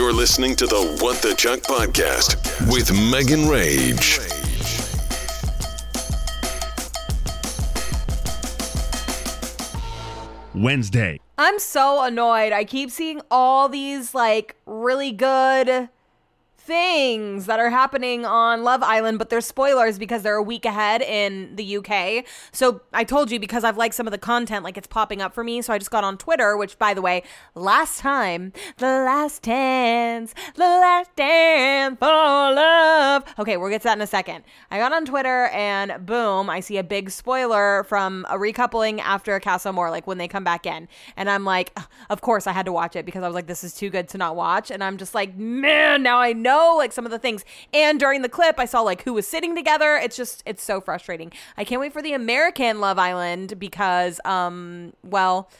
You're listening to the What the Chuck podcast with Megan Rage. Wednesday. I'm so annoyed. I keep seeing all these like really good things that are happening on Love Island, but they're spoilers because they're a week ahead in the UK. So I told you because I've liked some of the content, like it's popping up for me. So I just got on Twitter, which by the way, last time, the last dance, the last dance for love. Okay, we'll get to that in a second. I got on Twitter and boom, I see a big spoiler from a recoupling after Casa Amor, like when they come back in. And I'm like, of course I had to watch it because I was like, this is too good to not watch. And I'm just like, man, now I know like some of the things. And during the clip, I saw like who was sitting together. It's just it's so frustrating. I can't wait for the American Love Island because um well,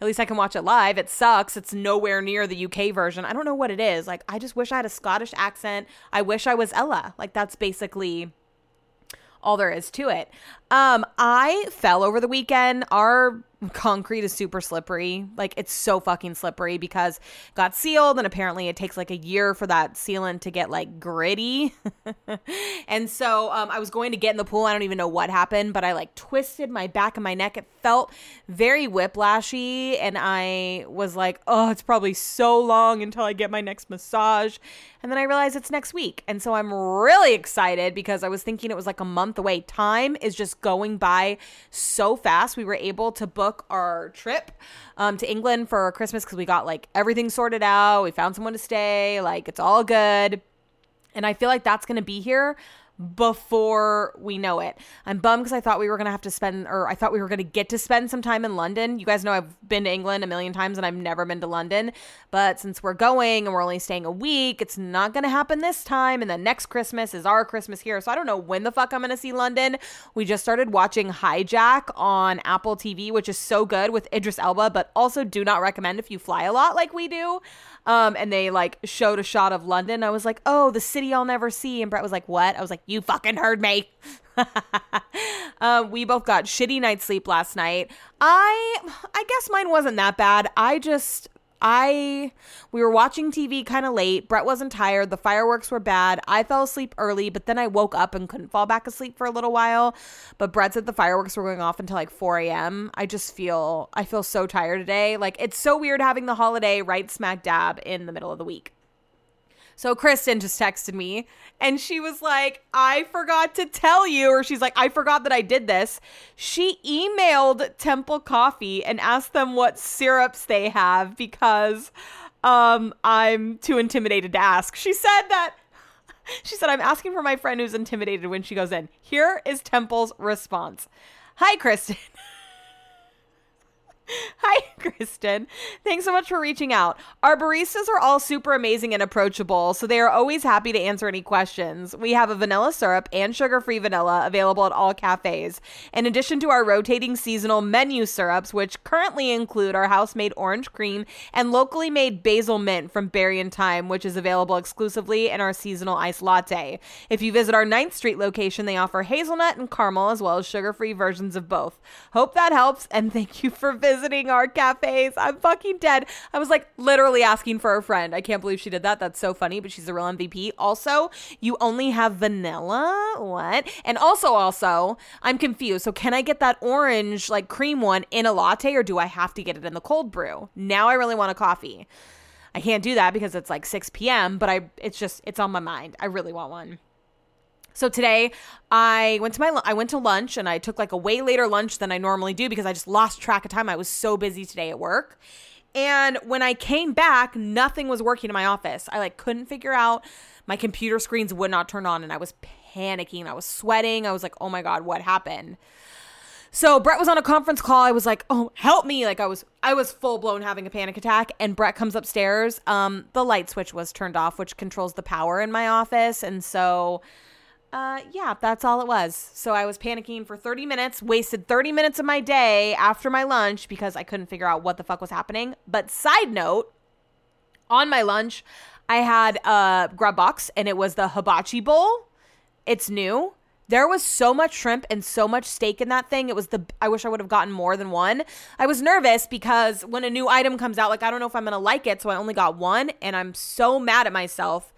at least I can watch it live. It sucks. It's nowhere near the UK version. I don't know what it is. Like I just wish I had a Scottish accent. I wish I was Ella. Like that's basically all there is to it. Um, I fell over the weekend. Our concrete is super slippery. Like it's so fucking slippery because got sealed and apparently it takes like a year for that sealant to get like gritty. and so um, I was going to get in the pool. I don't even know what happened, but I like twisted my back and my neck. It felt very whiplashy and I was like, "Oh, it's probably so long until I get my next massage." And then I realized it's next week. And so I'm really excited because I was thinking it was like a month away. Time is just going by so fast. We were able to book our trip um, to England for Christmas because we got like everything sorted out. We found someone to stay. Like it's all good. And I feel like that's going to be here before we know it. I'm bummed because I thought we were going to have to spend, or I thought we were going to get to spend some time in London. You guys know I've been to England a million times and I've never been to London. But since we're going and we're only staying a week, it's not going to happen this time. And then next Christmas is our Christmas here. So I don't know when the fuck I'm going to see London. We just started watching Hijack on Apple TV, which is so good with Idris Elba, but also do not recommend if you fly a lot like we do. Um, and they like showed a shot of London. I was like, oh, the city I'll never see. And Brett was like, what? I was like, you fucking heard me. um, we both got shitty night's sleep last night. I I guess mine wasn't that bad. I just I we were watching TV kind of late. Brett wasn't tired. The fireworks were bad. I fell asleep early, but then I woke up and couldn't fall back asleep for a little while. But Brett said the fireworks were going off until like 4 a.m. I just feel I feel so tired today. Like it's so weird having the holiday right smack dab in the middle of the week. So Kristen just texted me and she was like, I forgot to tell you, or she's like, I forgot that I did this. She emailed Temple Coffee and asked them what syrups they have because um, I'm too intimidated to ask. She said that. She said, I'm asking for my friend who's intimidated when she goes in. Here is Temple's response Hi, Kristen. Hi, Kristen. Thanks so much for reaching out. Our baristas are all super amazing and approachable, so they are always happy to answer any questions. We have a vanilla syrup and sugar free vanilla available at all cafes, in addition to our rotating seasonal menu syrups, which currently include our house made orange cream and locally made basil mint from Berry and Thyme, which is available exclusively in our seasonal iced latte. If you visit our 9th Street location, they offer hazelnut and caramel as well as sugar free versions of both. Hope that helps, and thank you for visiting visiting our cafes. I'm fucking dead. I was like literally asking for a friend. I can't believe she did that. That's so funny, but she's a real MVP. Also, you only have vanilla? What? And also, also, I'm confused. So, can I get that orange, like cream one in a latte or do I have to get it in the cold brew? Now I really want a coffee. I can't do that because it's like 6 p.m., but I it's just it's on my mind. I really want one. So today I went to my I went to lunch and I took like a way later lunch than I normally do because I just lost track of time. I was so busy today at work. And when I came back, nothing was working in my office. I like couldn't figure out my computer screens would not turn on and I was panicking. I was sweating. I was like, "Oh my god, what happened?" So Brett was on a conference call. I was like, "Oh, help me!" Like I was, I was full blown having a panic attack. And Brett comes upstairs. Um, the light switch was turned off, which controls the power in my office, and so uh, yeah, that's all it was. So I was panicking for 30 minutes, wasted 30 minutes of my day after my lunch because I couldn't figure out what the fuck was happening. But side note, on my lunch, I had a Grubboxx and it was the hibachi bowl. It's new. There was so much shrimp and so much steak in that thing. It was the I wish I would have gotten more than one. I was nervous because when a new item comes out, like I don't know if I'm gonna like it, so I only got one, and I'm so mad at myself.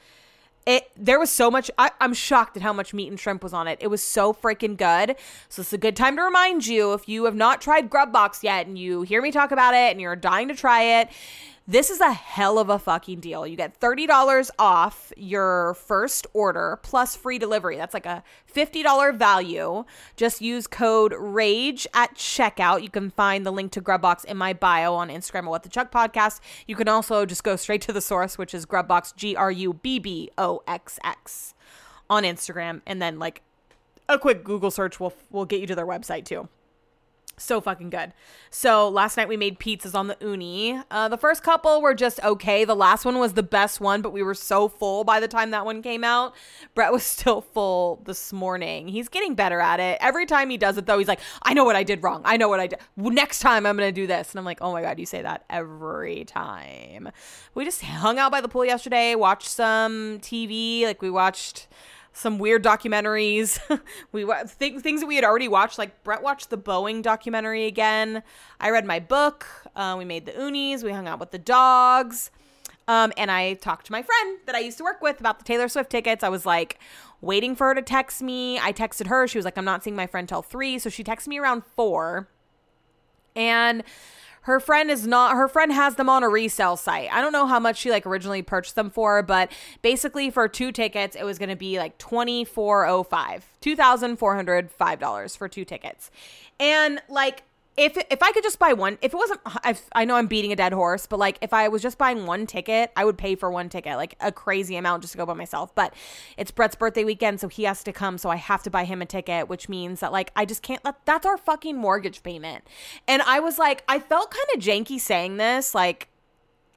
It there was so much. I, I'm shocked at how much meat and shrimp was on it. It was so freaking good. So it's a good time to remind you if you have not tried Grubboxx yet and you hear me talk about it and you're dying to try it this is a hell of a fucking deal. You get $30 off your first order plus free delivery. That's like a $50 value. Just use code RAGE at checkout. You can find the link to Grubboxx in my bio on Instagram at What the Chuck Podcast. You can also just go straight to the source, which is Grubboxx, G R U B B O X X on Instagram. And then, like, a quick Google search will, will get you to their website too so fucking good. So last night we made pizzas on the Ooni. Uh, the first couple were just okay. The last one was the best one, but we were so full by the time that one came out. Brett was still full this morning. He's getting better at it. Every time he does it, though, he's like, I know what I did wrong. I know what I did. Next time I'm to do this. And I'm like, oh my God, you say that every time. We just hung out by the pool yesterday, watched some TV. Like we watched some weird documentaries. we th- things that we had already watched. Like Brett watched the Boeing documentary again. I read my book. Uh, we made the Oonis. We hung out with the dogs. Um, and I talked to my friend that I used to work with about the Taylor Swift tickets. I was like waiting for her to text me. I texted her. She was like, I'm not seeing my friend till three. So she texted me around four. And her friend is not her friend has them on a resale site. I don't know how much she like originally purchased them for, but basically for two tickets it was going to be like 2405. $2,405 for two tickets. And like if if I could just buy one, if it wasn't, I've, i know I'm beating a dead horse, but like if I was just buying one ticket, I would pay for one ticket, like a crazy amount just to go by myself. But it's Brett's birthday weekend, so he has to come, so I have to buy him a ticket, which means that like I just can't. Let, that's our fucking mortgage payment. And I was like, I felt kind of janky saying this, like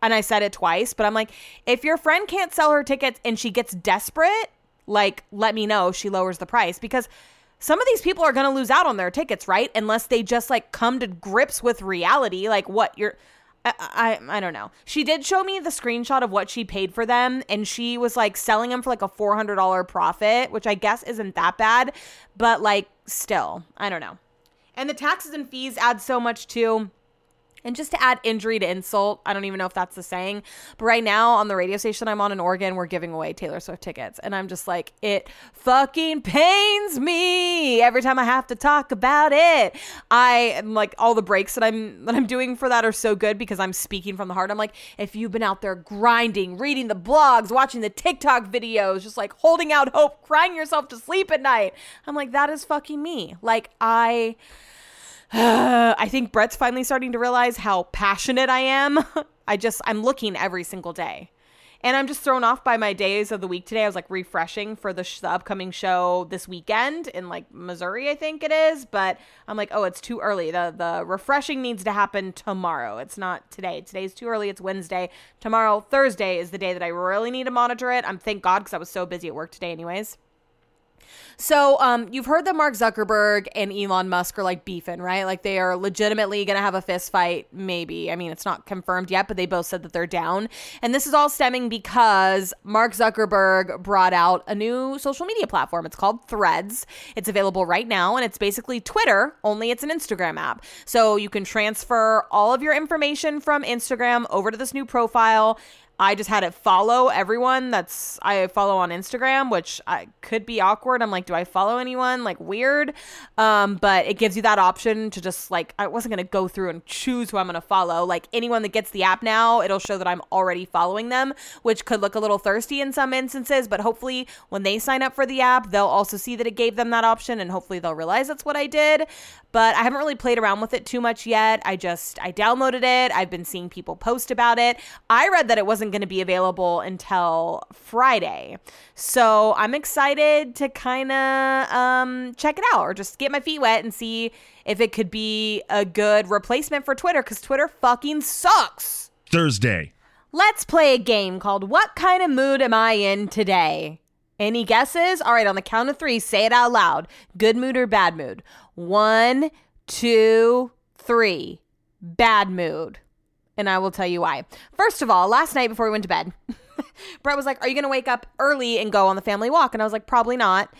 and I said it twice, but I'm like, if your friend can't sell her tickets and she gets desperate, like, let me know she lowers the price because some of these people are going to lose out on their tickets, right? Unless they just like come to grips with reality, like what you're. I, I I don't know. She did show me the screenshot of what she paid for them, and she was like selling them for like a four hundred dollar profit, which I guess isn't that bad, but like still, I don't know. And the taxes and fees add so much too. And just to add injury to insult, I don't even know if that's the saying, but right now on the radio station I'm on in Oregon, we're giving away Taylor Swift tickets. And I'm just like, it fucking pains me every time I have to talk about it. I am like all the breaks that I'm that I'm doing for that are so good because I'm speaking from the heart. I'm like, if you've been out there grinding, reading the blogs, watching the TikTok videos, just like holding out hope, crying yourself to sleep at night. I'm like, that is fucking me. Like I I think Brett's finally starting to realize how passionate I am. I just, I'm looking every single day. And I'm just thrown off by my days of the week today. I was like refreshing for the, sh- the upcoming show this weekend in like Missouri, I think it is. But I'm like, oh, it's too early. The the refreshing needs to happen tomorrow. It's not today. Today's too early. It's Wednesday. Tomorrow, Thursday, is the day that I really need to monitor it. I'm thank God because I was so busy at work today, anyways. So, um, you've heard that Mark Zuckerberg and Elon Musk are like beefing, right? Like they are legitimately going to have a fist fight, maybe. I mean, it's not confirmed yet, but they both said that they're down. And this is all stemming because Mark Zuckerberg brought out a new social media platform. It's called Threads. It's available right now, and it's basically Twitter, only it's an Instagram app. So you can transfer all of your information from Instagram over to this new profile I just had it follow everyone that's I follow on Instagram, which I, could be awkward. I'm like, do I follow anyone? Like weird. Um, but it gives you that option to just like I wasn't gonna go through and choose who I'm gonna follow. Like anyone that gets the app now, it'll show that I'm already following them, which could look a little thirsty in some instances. But hopefully, when they sign up for the app, they'll also see that it gave them that option, and hopefully they'll realize that's what I did. But I haven't really played around with it too much yet. I just I downloaded it. I've been seeing people post about it. I read that it wasn't going to be available until Friday. So I'm excited to kind of um, check it out or just get my feet wet and see if it could be a good replacement for Twitter because Twitter fucking sucks. Thursday. Let's play a game called What Kind of Mood Am I In Today? Any guesses? All right, on the count of three, say it out loud. Good mood or bad mood? One, two, three. Bad mood and I will tell you why. First of all, last night before we went to bed, Brett was like, Are you going to wake up early and go on the family walk? And I was like, Probably not.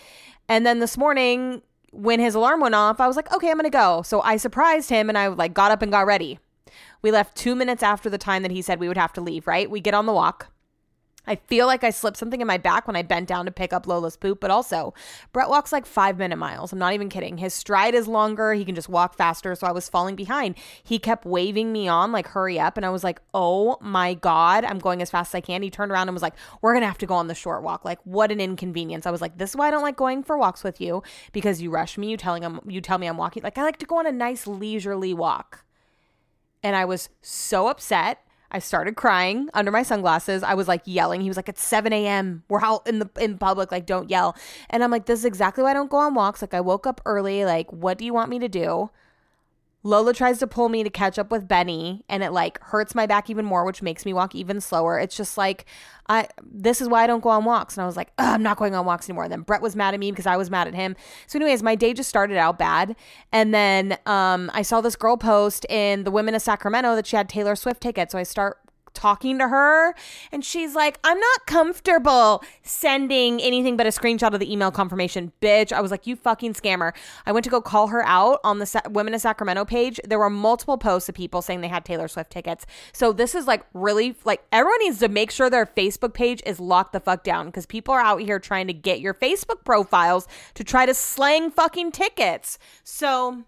And then this morning, when his alarm went off, I was like, okay, I'm gonna go. So I surprised him and I like got up and got ready. We left two minutes after the time that he said we would have to leave, right? We get on the walk. I feel like I slipped something in my back when I bent down to pick up Lola's poop, but also Brett walks like five minute miles. I'm not even kidding. His stride is longer. He can just walk faster. So I was falling behind. He kept waving me on, like, hurry up. And I was like, oh my God, I'm going as fast as I can. He turned around and was like, we're going to have to go on the short walk. Like, what an inconvenience. I was like, this is why I don't like going for walks with you because you rush me. You telling him, you tell me I'm walking. Like, I like to go on a nice leisurely walk. And I was so upset. I started crying under my sunglasses. I was like yelling. He was like, "It's 7 a.m. We're out in the in public. Like, don't yell." And I'm like, "This is exactly why I don't go on walks. Like, I woke up early. Like, what do you want me to do?" Lola tries to pull me to catch up with Benny and it like hurts my back even more, which makes me walk even slower. It's just like I this is why I don't go on walks. And I was like, I'm not going on walks anymore. And then Brett was mad at me because I was mad at him. So, anyways, my day just started out bad. And then um, I saw this girl post in the Women of Sacramento that she had Taylor Swift tickets. So I start talking to her and she's like i'm not comfortable sending anything but a screenshot of the email confirmation bitch. I was like you fucking scammer. I went to go call her out on the Sa- women of sacramento page. There were multiple posts of people saying they had taylor swift tickets. So this is like really like everyone needs to make sure their facebook page is locked the fuck down because people are out here trying to get your facebook profiles to try to slang fucking tickets. So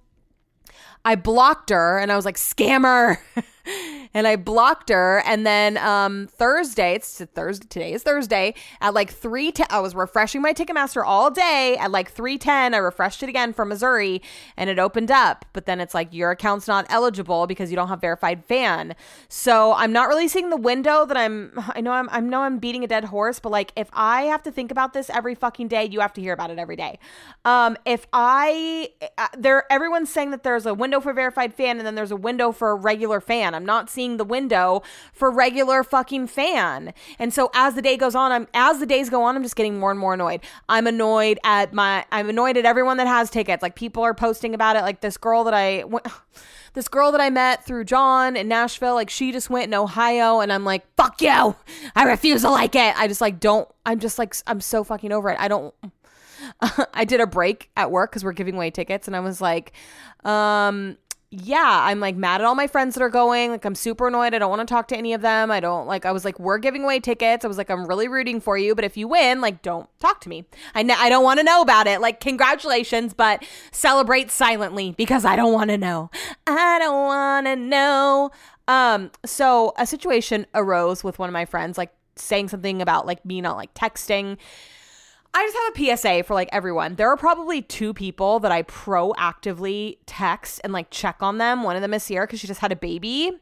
I blocked her and I was like, scammer. and I blocked her. And then um, Thursday, it's Thursday, today is Thursday, at like 3 I was refreshing my Ticketmaster all day. At like 310, I refreshed it again for Missouri and it opened up. But then it's like, your account's not eligible because you don't have verified fan. So I'm not really seeing the window that I'm, I know I'm, I know I'm beating a dead horse, but like if I have to think about this every fucking day, you have to hear about it every day. Um, if I, uh, there, everyone's saying that there's a window for verified fan and then there's a window for a regular fan. I'm not seeing the window for regular fucking fan. And so as the day goes on, I'm as the days go on, I'm just getting more and more annoyed. I'm annoyed at my I'm annoyed at everyone that has tickets. Like people are posting about it like this girl that I went this girl that I met through John in Nashville, like she just went in Ohio and I'm like, fuck you. I refuse to like it. I just like don't I'm just like I'm so fucking over it. I don't I did a break at work because we're giving away tickets and I was like, um, yeah, I'm like mad at all my friends that are going. Like, I'm super annoyed. I don't want to talk to any of them. I don't like, I was like, we're giving away tickets. I was like, I'm really rooting for you. But if you win, like, don't talk to me. I, I don't want to know about it. Like, congratulations, but celebrate silently because I don't want to know. I don't want to know. Um, so a situation arose with one of my friends, like saying something about like me not like texting I just have a PSA for like everyone. There are probably two people that I proactively text and like check on them. One of them is Sierra because she just had a baby.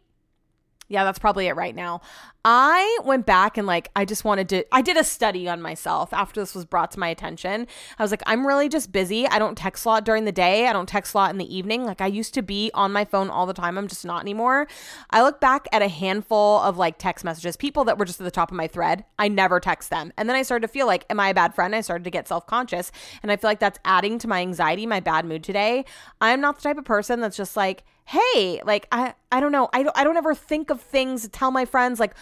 Yeah, that's probably it right now. I went back and like I just wanted to I did a study on myself after this was brought to my attention. I was like I'm really just busy. I don't text a lot during the day. I don't text a lot in the evening. Like I used to be on my phone all the time. I'm just not anymore. I look back at a handful of like text messages, people that were just at the top of my thread. I never text them. And then I started to feel like am I a bad friend? I started to get self-conscious and I feel like that's adding to my anxiety, my bad mood today. I'm not the type of person that's just like hey like i i don't know. I don't, I don't ever think of things to tell my friends. Like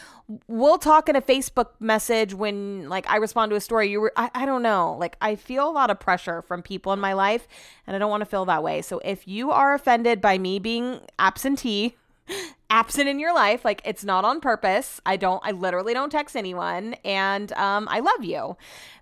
we'll talk in a facebook message when like i respond to a story you were I, I don't know. Like i feel a lot of pressure from people in my life and i don't want to feel that way. So if you are offended by me being absentee absent in your life like it's not on purpose. I don't i literally don't text anyone and um i love you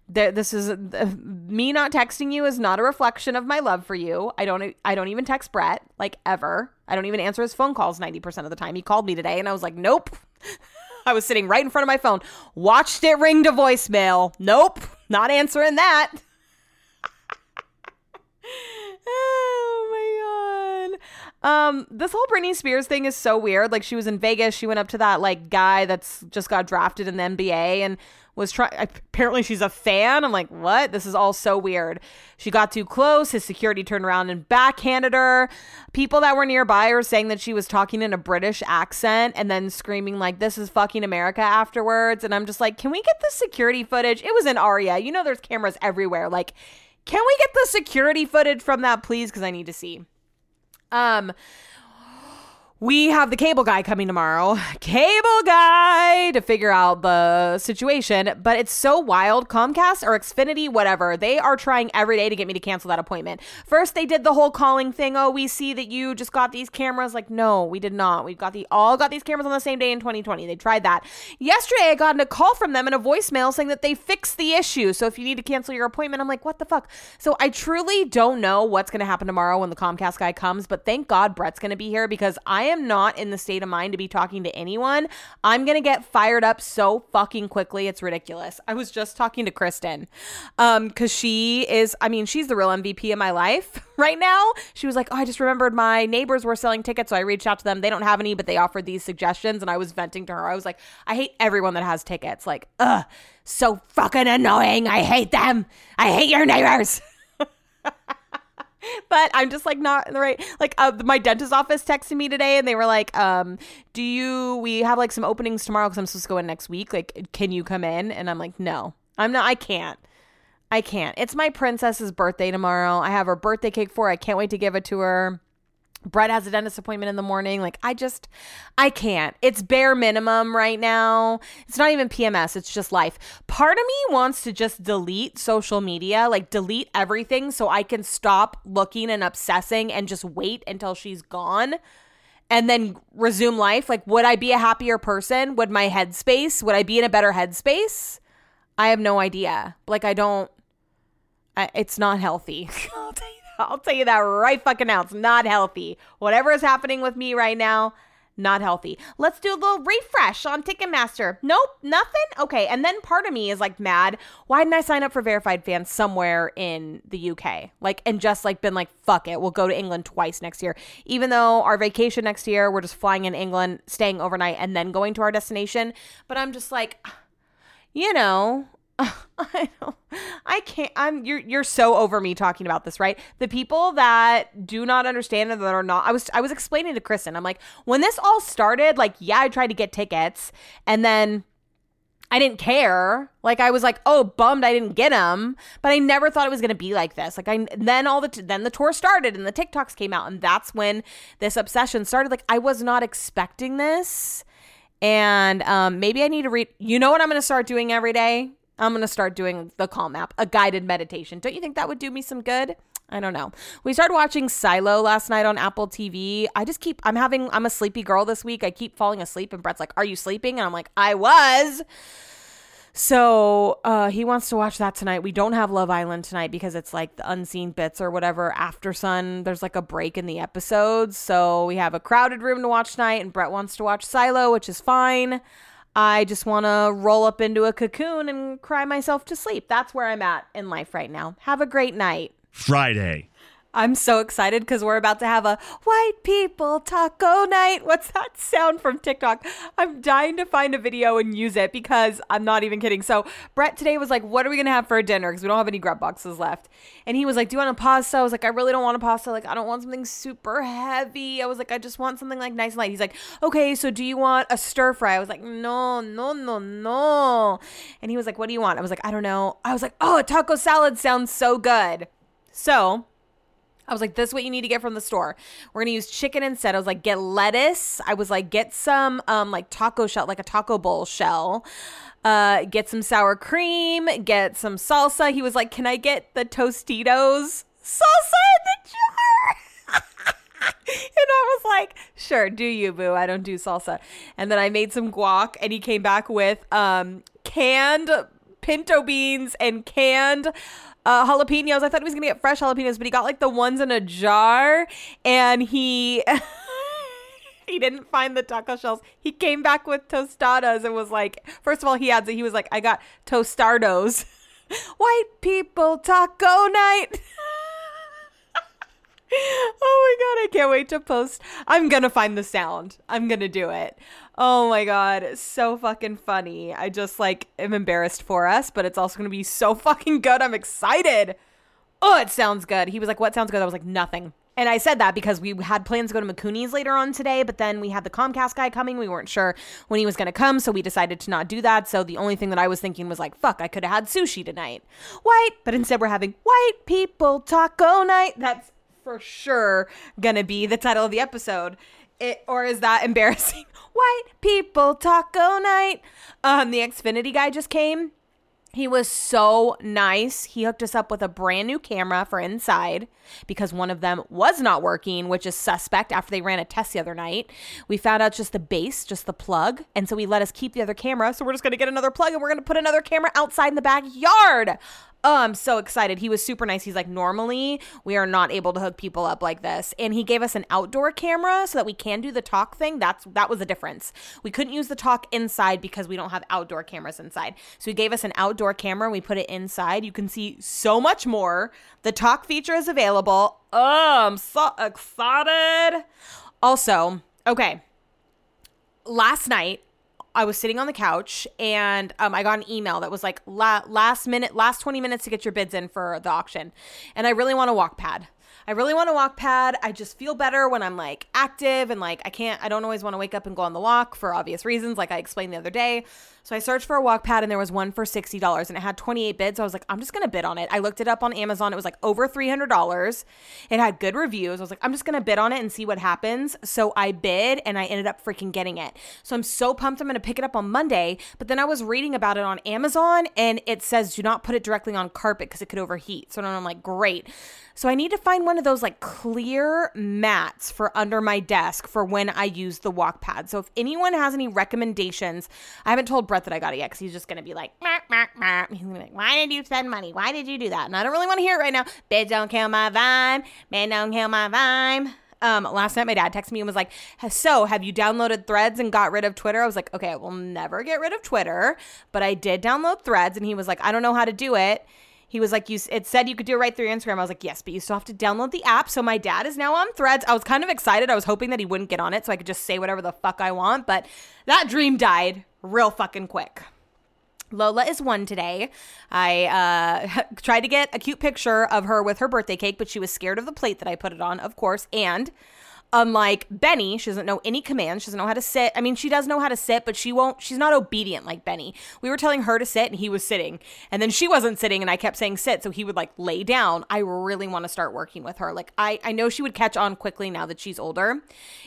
this is uh, me not texting you is not a reflection of my love for you. I don't I don't even text Brett like ever. I don't even answer his phone calls 90% of the time. He called me today and I was like, "Nope." I was sitting right in front of my phone. Watched it ring to voicemail. Nope, not answering that. oh my god. Um, this whole Britney Spears thing is so weird. Like she was in Vegas, she went up to that like guy that's just got drafted in the NBA and was trying apparently she's a fan. I'm like what? This is all so weird. She got too close. His security turned around and backhanded her. People that were nearby are saying that she was talking in a british accent and then screaming like this is fucking america afterwards. And i'm just like can we get the security footage? It was in Aria you know there's cameras everywhere. Like can we get the security footage from that please? Because i need to see um we have the cable guy coming tomorrow. Cable guy to figure out the situation. But it's so wild. Comcast or Xfinity, whatever, they are trying every day to get me to cancel that appointment. First, they did the whole calling thing. Oh, we see that you just got these cameras. Like, no, we did not. We got the all got these cameras on the same day in 2020. They tried that. Yesterday, I got a call from them and a voicemail saying that they fixed the issue. So if you need to cancel your appointment, I'm like, what the fuck? So I truly don't know what's going to happen tomorrow when the Comcast guy comes. But thank God Brett's going to be here because I am not in the state of mind to be talking to anyone, I'm going to get fired up so fucking quickly. It's ridiculous. I was just talking to Kristen um cuz she is I mean, she's the real MVP of my life right now. She was like, "Oh, I just remembered my neighbors were selling tickets, so I reached out to them. They don't have any, but they offered these suggestions." And I was venting to her. I was like, "I hate everyone that has tickets. Like, ugh, so fucking annoying. I hate them. I hate your neighbors." but I'm just like not in the right. Like uh, my dentist office texted me today, and they were like, um, "Do you? We have like some openings tomorrow because I'm supposed to go in next week. Like, can you come in?" And I'm like, "No, I'm not. I can't. I can't. It's my princess's birthday tomorrow. I have her birthday cake for. Her. I can't wait to give it to her." Brett has a dentist appointment in the morning. Like, I just, I can't. It's bare minimum right now. It's not even PMS, it's just life. Part of me wants to just delete social media, like, delete everything so I can stop looking and obsessing and just wait until she's gone and then resume life. Like, would I be a happier person? Would my headspace, would I be in a better headspace? I have no idea. Like, I don't, I, it's not healthy. I'll tell you that right fucking now. It's not healthy. Whatever is happening with me right now, not healthy. Let's do a little refresh on Ticketmaster. Nope, nothing. Okay, and then part of me is like mad. Why didn't I sign up for verified fans somewhere in the UK? Like, and just like been like, fuck it, we'll go to England twice next year. Even though our vacation next year, we're just flying in England, staying overnight, and then going to our destination. But I'm just like, you know, I know. I can't I'm you're you're so over me talking about this, right? The people that do not understand and that are not I was I was explaining to Kristen. I'm like, when this all started, like, yeah, I tried to get tickets and then I didn't care. Like I was like, oh, bummed I didn't get them, but I never thought it was gonna be like this. Like I then all the t- then the tour started and the TikToks came out, and that's when this obsession started. Like I was not expecting this, and um, maybe I need to read. You know what I'm gonna start doing every day? I'm going to start doing the Calm app, a guided meditation. Don't you think that would do me some good? I don't know. We started watching Silo last night on Apple TV. I just keep, I'm having, I'm a sleepy girl this week. I keep falling asleep, and Brett's like, Are you sleeping? And I'm like, I was. So uh, he wants to watch that tonight. We don't have Love Island tonight because it's like the unseen bits or whatever. After Sun, there's like a break in the episodes. So we have a crowded room to watch tonight, and Brett wants to watch Silo, which is fine. I just want to roll up into a cocoon and cry myself to sleep. That's where I'm at in life right now. Have a great night. Friday. I'm so excited because we're about to have a white people taco night. What's that sound from TikTok? I'm dying to find a video and use it because I'm not even kidding. So, Brett today was like, What are we going to have for dinner? Because we don't have any grub boxes left. And he was like, Do you want a pasta? I was like, I really don't want a pasta. Like, I don't want something super heavy. I was like, I just want something like nice and light. He's like, Okay, so do you want a stir fry? I was like, No, no, no, no. And he was like, What do you want? I was like, I don't know. I was like, Oh, a taco salad sounds so good. So, I was like, this is what you need to get from the store. We're gonna use chicken instead. I was like, get lettuce. I was like, get some um like taco shell, like a taco bowl shell. Uh, get some sour cream, get some salsa. He was like, Can I get the Tostitos salsa in the jar? and I was like, sure, do you, boo? I don't do salsa. And then I made some guac, and he came back with um canned pinto beans and canned uh, jalapenos. I thought he was gonna get fresh jalapenos, but he got like the ones in a jar, and he. he didn't find the taco shells. He came back with tostadas and was like, first of all, he adds it. He was like, I got tostardos. White people taco night. oh my god, I can't wait to post. I'm gonna find the sound. I'm gonna do it. Oh my god, so fucking funny. I just like am embarrassed for us, but it's also gonna be so fucking good. I'm excited. Oh, it sounds good. He was like, What sounds good? I was like, Nothing. And I said that because we had plans to go to McCooney's later on today, but then we had the Comcast guy coming. We weren't sure when he was going to come, so we decided to not do that. So the only thing that I was thinking was like, fuck, I could have had sushi tonight. White, but instead we're having white people taco night. That's for sure gonna be the title of the episode. It or is that embarrassing? White people taco night. Um, the Xfinity guy just came. He was so nice. He hooked us up with a brand new camera for inside because one of them was not working, which is suspect after they ran a test the other night. We found out just the base, just the plug. And so he let us keep the other camera. So we're just going to get another plug and we're going to put another camera outside in the backyard. Oh, I'm so excited. He was super nice. He's like, normally we are not able to hook people up like this. And he gave us an outdoor camera so that we can do the talk thing. That's that was the difference. We couldn't use the talk inside because we don't have outdoor cameras inside. So he gave us an outdoor camera. We put it inside. You can see so much more. The talk feature is available. Oh, I'm so excited. Also, okay. Last night I was sitting on the couch and um, I got an email that was like la- last minute, last 20 minutes to get your bids in for the auction. And I really want a walk pad. I really want a walk pad. I just feel better when I'm like active and like I can't, I don't always want to wake up and go on the walk for obvious reasons, like I explained the other day. So I searched for a walk pad and there was one for $60 and it had 28 bids. So I was like, I'm just going to bid on it. I looked it up on Amazon. It was like over $300. It had good reviews. I was like, I'm just going to bid on it and see what happens. So I bid and I ended up freaking getting it. So I'm so pumped. I'm going to pick it up on Monday. But then I was reading about it on Amazon and it says do not put it directly on carpet because it could overheat. So I'm like, great. So I need to find one of those like clear mats for under my desk for when I use the walk pad. So if anyone has any recommendations, I haven't told Brett that I got it yet because he's just going to be like, He's gonna be like, why did you spend money? Why did you do that? And I don't really want to hear it right now. Bid don't kill my vibe. Bid don't kill my vibe. Um, last night my dad texted me and was like, "So, have you downloaded Threads and got rid of Twitter?" I was like, "Okay, I will never get rid of Twitter, but I did download Threads." And he was like, "I don't know how to do it." He was like, "You it said you could do it right through Instagram." I was like, "Yes, but you still have to download the app." So my dad is now on Threads. I was kind of excited. I was hoping that he wouldn't get on it so I could just say whatever the fuck I want, but that dream died real fucking quick. Lola is one today. I uh, tried to get a cute picture of her with her birthday cake, but she was scared of the plate that I put it on, of course. And Unlike Benny, she doesn't know any commands. She doesn't know how to sit. I mean, she does know how to sit, but she won't, she's not obedient like Benny. We were telling her to sit and he was sitting. And then she wasn't sitting and I kept saying sit. So he would like lay down. I really want to start working with her. Like, I, I know she would catch on quickly now that she's older.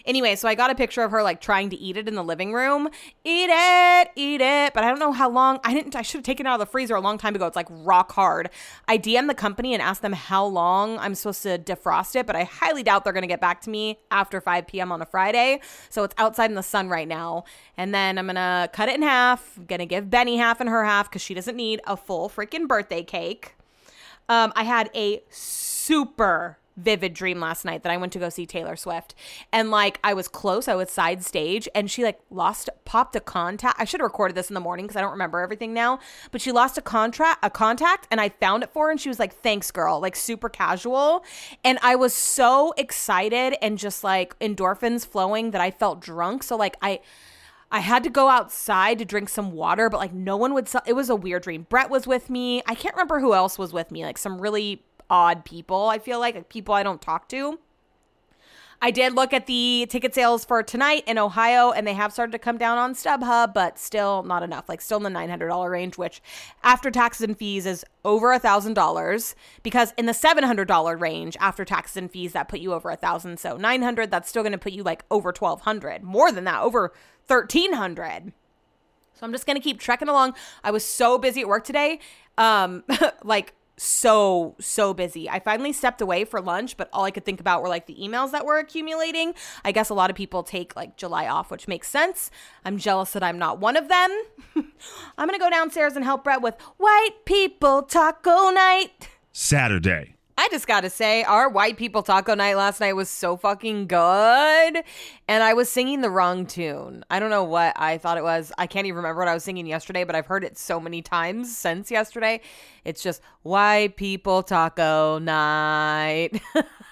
Anyway, so I got a picture of her like trying to eat it in the living room. Eat it, eat it. But I don't know how long. I didn't, I should have taken it out of the freezer a long time ago. It's like rock hard. I DM the company and asked them how long I'm supposed to defrost it, but I highly doubt they're going to get back to me after 5 p.m. on a Friday. So it's outside in the sun right now. And then I'm going to cut it in half. I'm going to give Benny half and her half because she doesn't need a full freaking birthday cake. Um, I had a super vivid dream last night that I went to go see Taylor Swift. And like I was close, I was side stage and she like lost popped a contact. I should have recorded this in the morning because I don't remember everything now. But she lost a contract a contact and I found it for her and she was like, Thanks, girl, like super casual. And I was so excited and just like endorphins flowing that I felt drunk. So like I I had to go outside to drink some water, but like no one would. Sell- it was a weird dream. Brett was with me. I can't remember who else was with me. Like some really odd people, I feel like, like people I don't talk to. I did look at the ticket sales for tonight in Ohio, and they have started to come down on StubHub, but still not enough. Like still in the $900 range, which after taxes and fees is over a thousand dollars. Because in the $700 range after taxes and fees, that put you over a thousand. So 900, that's still going to put you like over 1200, more than that, over 1300. So I'm just going to keep trekking along. I was so busy at work today. Um, like so so busy. I finally stepped away for lunch, but all I could think about were like the emails that were accumulating. I guess a lot of people take like July off, which makes sense. I'm jealous that I'm not one of them. I'm going to go downstairs and help Brett with White People Taco Night. Saturday. I just got to say, our white people taco night last night was so fucking good. And I was singing the wrong tune. I don't know what I thought it was. I can't even remember what I was singing yesterday, but I've heard it so many times since yesterday. It's just white people taco night.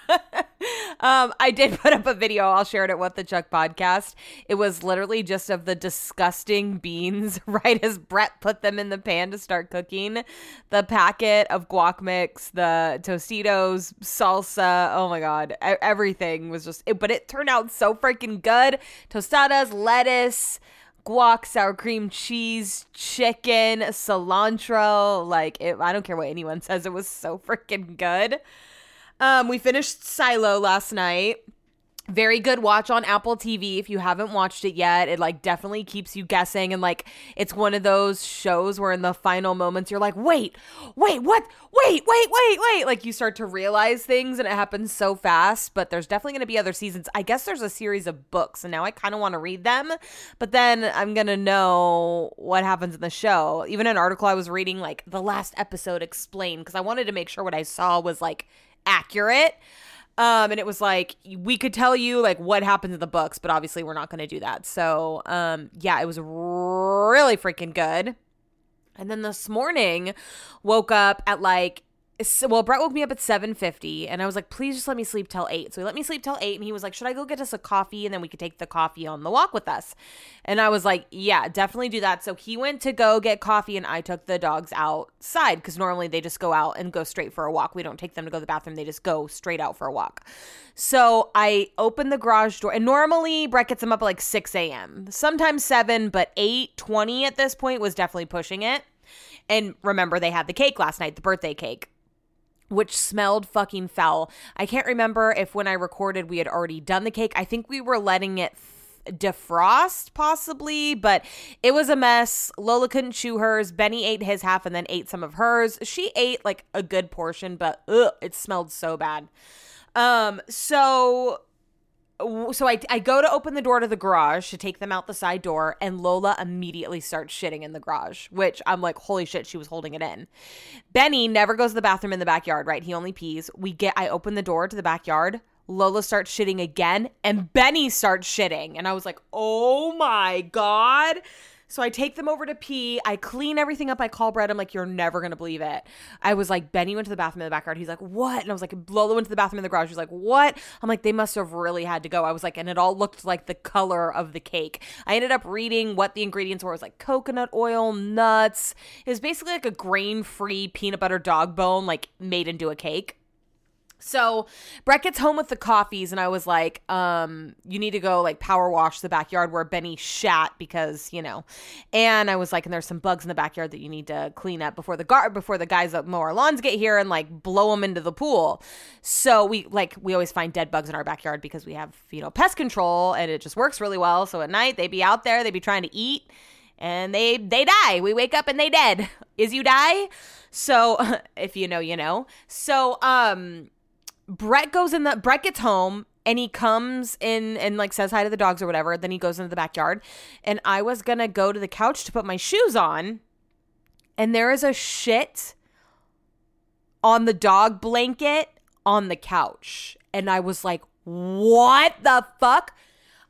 um, I did put up a video. I'll share it at What the Chuck podcast. It was literally just of the disgusting beans right as Brett put them in the pan to start cooking. The packet of guac mix, the Tostitos, salsa. Oh my God. Everything was just, it, but it turned out so freaking good. Tostadas, lettuce guac, sour cream, cheese, chicken, cilantro. Like, it, I don't care what anyone says. It was so freaking good. Um, we finished Silo last night. very good watch on Apple TV if you haven't watched it yet. It like definitely keeps you guessing and like it's one of those shows where in the final moments you're like, "Wait, wait, what? Wait, wait, wait, wait." Like you start to realize things and it happens so fast, but there's definitely going to be other seasons. I guess there's a series of books and now I kind of want to read them, but then I'm going to know what happens in the show. Even an article I was reading like the last episode explained because I wanted to make sure what I saw was like accurate. Um, and it was like we could tell you like what happens in the books, but obviously we're not going to do that. So, um, yeah, it was really freaking good. And then this morning, woke up at like well, Brett woke me up at 7:50 and I was like, "Please just let me sleep till 8." So he let me sleep till 8 and he was like, "Should I go get us a coffee and then we could take the coffee on the walk with us?" And I was like, "Yeah, definitely do that." So he went to go get coffee and I took the dogs outside cuz normally they just go out and go straight for a walk. We don't take them to go to the bathroom. They just go straight out for a walk. So I opened the garage door and normally Brett gets them up at like 6 a.m. Sometimes 7, but 8:20 at this point was definitely pushing it. And remember, they had the cake last night, the birthday cake which smelled fucking foul. I can't remember if when I recorded we had already done the cake. I think we were letting it defrost possibly, but it was a mess. Lola couldn't chew hers. Benny ate his half and then ate some of hers. She ate like a good portion, but ugh, it smelled so bad. Um so so I, I go to open the door to the garage to take them out the side door and lola immediately starts shitting in the garage which i'm like holy shit she was holding it in. Benny never goes to the bathroom in the backyard right? He only pees. We get i open the door to the backyard. Lola starts shitting again and benny starts shitting. And i was like oh my god so I take them over to pee. I clean everything up. I call Brett. I'm like, you're never gonna believe it. I was like, Benny went to the bathroom in the backyard. He's like, what? And I was like, Lola went to the bathroom in the garage. He's like, what? I'm like, they must have really had to go. I was like, and it all looked like the color of the cake. I ended up reading what the ingredients were. It was like coconut oil, nuts. It was basically like a grain free peanut butter dog bone, like made into a cake. So Brett gets home with the coffees, and I was like, um, you need to go like power wash the backyard where Benny shat because, you know. And I was like, and there's some bugs in the backyard that you need to clean up before the guard before the guys that mow our lawns get here and like blow them into the pool. So we like we always find dead bugs in our backyard because we have, you know, pest control and it just works really well. So at night they'd be out there, they'd be trying to eat and they they die. We wake up and they dead. Is you die? So if you know, you know. So um Brett goes in the Brett gets home and he comes in and like says hi to the dogs or whatever. Then he goes into the backyard. And I was gonna go to the couch to put my shoes on, and there is a shit on the dog blanket on the couch. And I was like, what the fuck?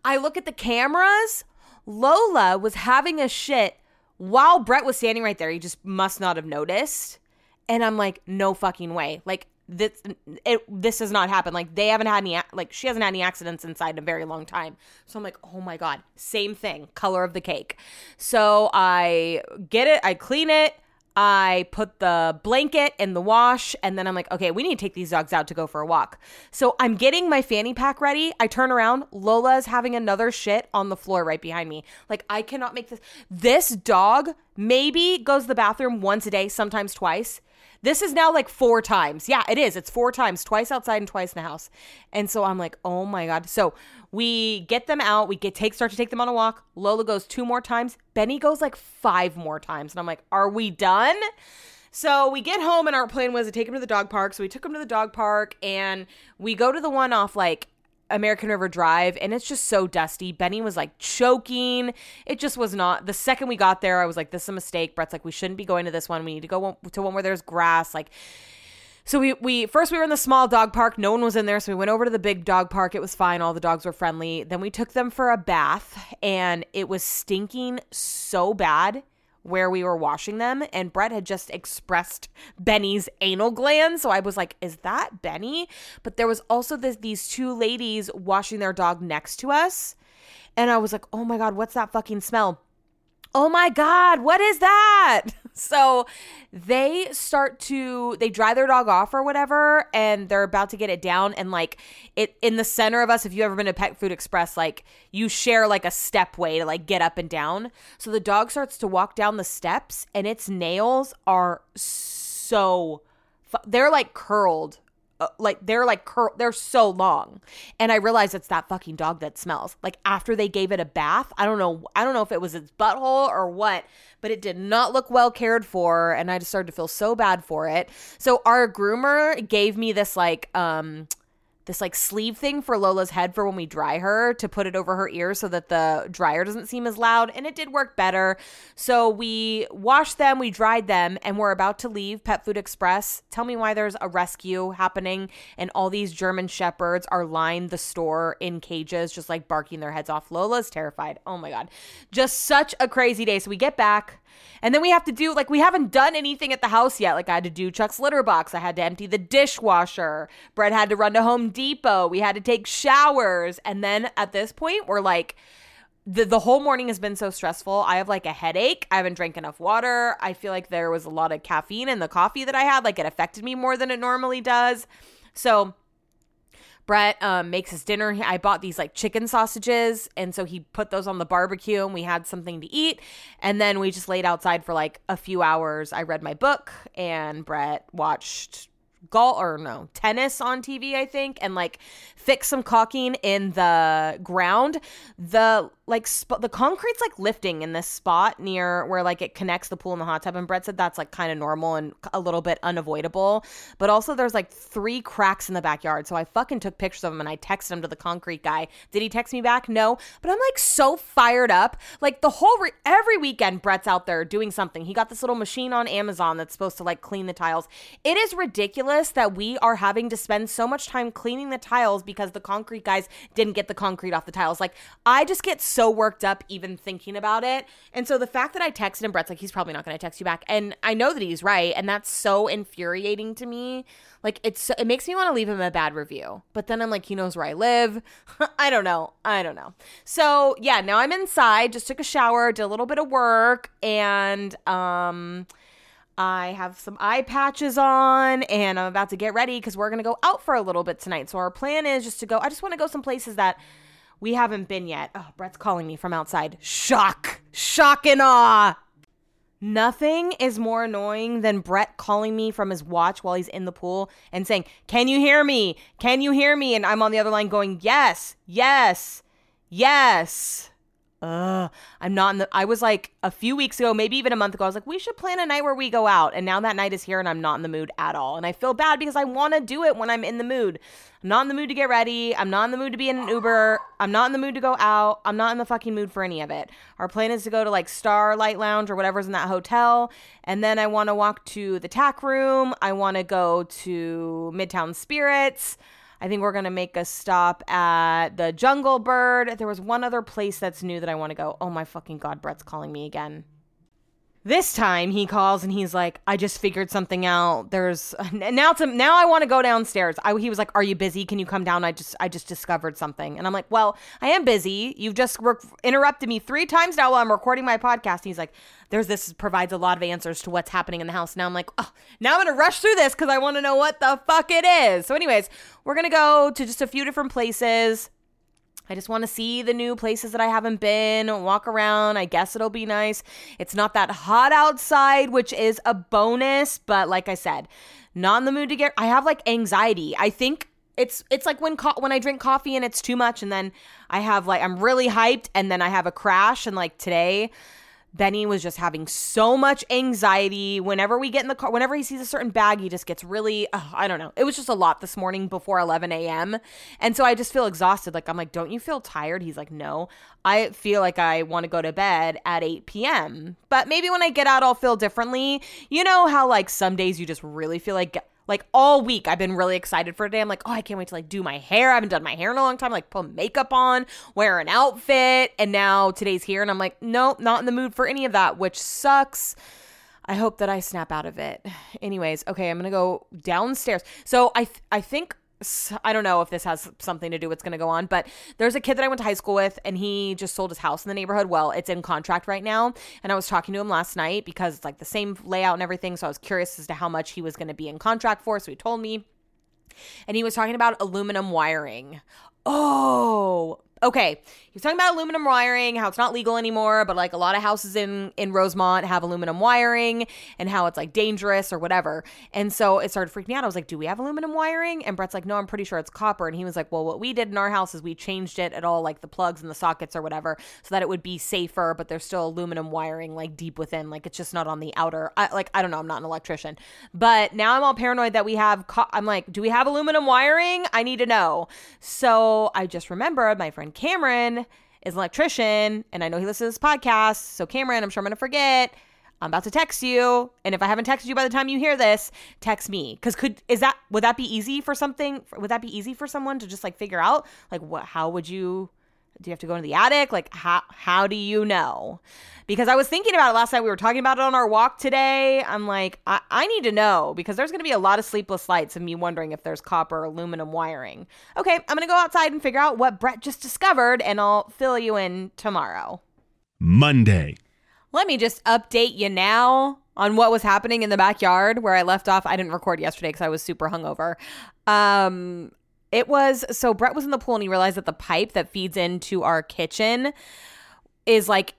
I look at the cameras. Lola was having a shit while Brett was standing right there. He just must not have noticed. And I'm like, no fucking way. Like, this it this has not happened. Like they haven't had any like she hasn't had any accidents inside in a very long time. So I'm like, oh my god, same thing, color of the cake. So I get it, I clean it. I put the blanket in the wash and then I'm like, okay, we need to take these dogs out to go for a walk. So I'm getting my fanny pack ready. I turn around. Lola is having another shit on the floor right behind me. Like, I cannot make this. This dog maybe goes the bathroom once a day, sometimes twice. This is now like four times. Yeah, it is. It's four times, twice outside and twice in the house. And so I'm like, oh my God. So we get them out. We get take start to take them on a walk. Lola goes two more times. Benny goes like five more times. And I'm like, are we done? So we get home and our plan was to take him to the dog park. So we took him to the dog park and we go to the one off like American River Drive and it's just so dusty. Benny was like choking. It just was not. The second we got there, I was like, this is a mistake. Brett's like, we shouldn't be going to this one. We need to go to one where there's grass. Like, so we we first we were in the small dog park. No one was in there, so we went over to the big dog park. It was fine. All the dogs were friendly. Then we took them for a bath, and it was stinking so bad where we were washing them and Brett had just expressed Benny's anal gland. So I was like, is that Benny? But there was also this, these two ladies washing their dog next to us. And I was like, oh my God, what's that fucking smell? oh my God, what is that? So they start to they dry their dog off or whatever, and they're about to get it down. And like it in the center of us, if you ever been to Pet Food Express, like you share like a stepway to like get up and down. So the dog starts to walk down the steps, and its nails are so they're like curled like they're like cur- they're so long. And I realized it's that fucking dog that smells. Like after they gave it a bath, I don't know I don't know if it was its butthole or what, but it did not look well cared for and I just started to feel so bad for it. So our groomer gave me this like um this like sleeve thing for Lola's head for when we dry her to put it over her ears so that the dryer doesn't seem as loud. And it did work better. So we washed them, we dried them, and we're about to leave Pet Food Express. Tell me why there's a rescue happening and all these German shepherds are lined the store in cages, just like barking their heads off. Lola's terrified. Oh my God. Just such a crazy day. So we get back. And then we have to do like we haven't done anything at the house yet. Like I had to do Chuck's litter box. I had to empty the dishwasher. Brett had to run to Home Depot. We had to take showers. And then at this point, we're like the, the whole morning has been so stressful. I have like a headache. I haven't drank enough water. I feel like there was a lot of caffeine in the coffee that I had. Like it affected me more than it normally does. So Brett um, makes his dinner. I bought these like chicken sausages, and so he put those on the barbecue, and we had something to eat. And then we just laid outside for like a few hours. I read my book, and Brett watched golf or no tennis on TV, I think, and like fix some caulking in the ground. The like sp- the concrete's like lifting in this spot near where like it connects the pool and the hot tub. And Brett said that's like kind of normal and a little bit unavoidable. But also there's like three cracks in the backyard. So I fucking took pictures of them and I texted them to the concrete guy. Did he text me back? No. But I'm like so fired up. Like the whole re- every weekend Brett's out there doing something. He got this little machine on Amazon that's supposed to like clean the tiles. It is ridiculous that we are having to spend so much time cleaning the tiles because the concrete guys didn't get the concrete off the tiles. Like I just get so so worked up even thinking about it. And so the fact that I texted him, Brett's like, he's probably not going to text you back. And I know that he's right. And that's so infuriating to me. Like, it's, it makes me want to leave him a bad review. But then I'm like, he knows where I live. I don't know. I don't know. So yeah, now I'm inside, just took a shower, did a little bit of work. And, um, I have some eye patches on and I'm about to get ready because we're going to go out for a little bit tonight. So our plan is just to go, I just want to go some places that we haven't been yet. Oh, Brett's calling me from outside. Shock. Shock and awe. Nothing is more annoying than Brett calling me from his watch while he's in the pool and saying, Can you hear me? Can you hear me? And I'm on the other line going, Yes, yes, yes. Ugh, I'm not in the. I was like a few weeks ago, maybe even a month ago. I was like, we should plan a night where we go out, and now that night is here, and I'm not in the mood at all. And I feel bad because I want to do it when I'm in the mood. I'm not in the mood to get ready. I'm not in the mood to be in an Uber. I'm not in the mood to go out. I'm not in the fucking mood for any of it. Our plan is to go to like Starlight Lounge or whatever's in that hotel, and then I want to walk to the tack room. I want to go to Midtown Spirits. I think we're going to make a stop at the Jungle Bird. There was one other place that's new that I want to go. Oh my fucking God, Brett's calling me again. This time he calls and he's like, "I just figured something out. There's now now I want to go downstairs." I, he was like, "Are you busy? Can you come down? I just I just discovered something." And I'm like, "Well, I am busy. You've just re- interrupted me three times now while I'm recording my podcast." And he's like, "There's this provides a lot of answers to what's happening in the house." Now I'm like, "Oh, now I'm gonna rush through this because I want to know what the fuck it is." So, anyways, we're gonna go to just a few different places I just want to see the new places that I haven't been, walk around. I guess it'll be nice. It's not that hot outside, which is a bonus, but like I said, not in the mood to get I have like anxiety. I think it's it's like when co- when I drink coffee and it's too much and then I have like I'm really hyped and then I have a crash and like today Benny was just having so much anxiety. Whenever we get in the car, whenever he sees a certain bag, he just gets really, oh, I don't know. It was just a lot this morning before 11 a.m. And so I just feel exhausted. Like, I'm like, don't you feel tired? He's like, no. I feel like I want to go to bed at 8 p.m. But maybe when I get out, I'll feel differently. You know how, like, some days you just really feel like like all week I've been really excited for today. I'm like, oh, I can't wait to like do my hair. I haven't done my hair in a long time. Like put makeup on, wear an outfit, and now today's here, and I'm like, nope, not in the mood for any of that, which sucks. I hope that I snap out of it. Anyways, okay, I'm gonna go downstairs. So I th- I think I don't know if this has something to do what's going to go on, but there's a kid that I went to high school with and he just sold his house in the neighborhood. Well, it's in contract right now. And I was talking to him last night because it's like the same layout and everything. So I was curious as to how much he was going to be in contract for. So he told me. And he was talking about aluminum wiring. Oh, okay. Was talking about aluminum wiring, how it's not legal anymore, but like a lot of houses in in Rosemont have aluminum wiring and how it's like dangerous or whatever. And so it started freaking me out. I was like, "Do we have aluminum wiring?" And Brett's like, "No, I'm pretty sure it's copper." And he was like, "Well, what we did in our house is we changed it at all like the plugs and the sockets or whatever so that it would be safer, but there's still aluminum wiring like deep within, like it's just not on the outer. I, like I don't know, I'm not an electrician, but now I'm all paranoid that we have. Co- I'm like, do we have aluminum wiring? I need to know. So I just remembered my friend Cameron is an electrician, and I know he listens to this podcast. So Cameron, I'm sure I'm gonna forget. I'm about to text you, and if I haven't texted you by the time you hear this, text me. Cause could is that would that be easy for something? Would that be easy for someone to just like figure out like what? How would you? Do you have to go into the attic? Like how how do you know? Because I was thinking about it last night. We were talking about it on our walk today. I'm like, I, I need to know because there's gonna be a lot of sleepless nights of me wondering if there's copper or aluminum wiring. Okay, I'm gonna go outside and figure out what Brett just discovered, and I'll fill you in tomorrow. Monday. Let me just update you now on what was happening in the backyard where I left off. I didn't record yesterday because I was super hungover. Um, it was so Brett was in the pool and he realized that the pipe that feeds into our kitchen is like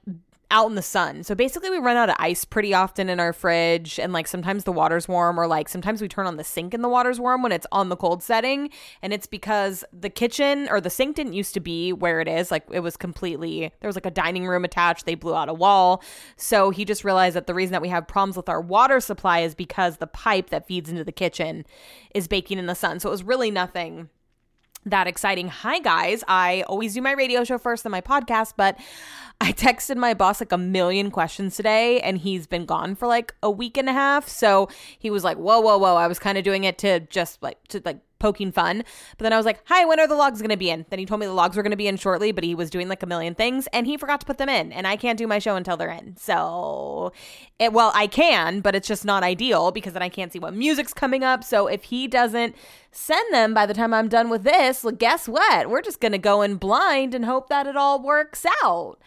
out in the sun. So basically we run out of ice pretty often in our fridge and like sometimes the water's warm or like sometimes we turn on the sink and the water's warm when it's on the cold setting and it's because the kitchen or the sink didn't used to be where it is. Like it was completely there was like a dining room attached. They blew out a wall. So he just realized that the reason that we have problems with our water supply is because the pipe that feeds into the kitchen is baking in the sun. So it was really nothing that exciting. Hi, guys. I always do my radio show first, then my podcast, but I texted my boss like a million questions today, and he's been gone for like a week and a half. So he was like, whoa, whoa, whoa. I was kind of doing it to just like, to like, poking fun. But then I was like, hi, when are the logs going to be in? Then he told me the logs were going to be in shortly, but he was doing like a million things and he forgot to put them in. And I can't do my show until they're in. So, it, well, I can, but it's just not ideal because then I can't see what music's coming up. So if he doesn't send them by the time I'm done with this, well, guess what? We're just going to go in blind and hope that it all works out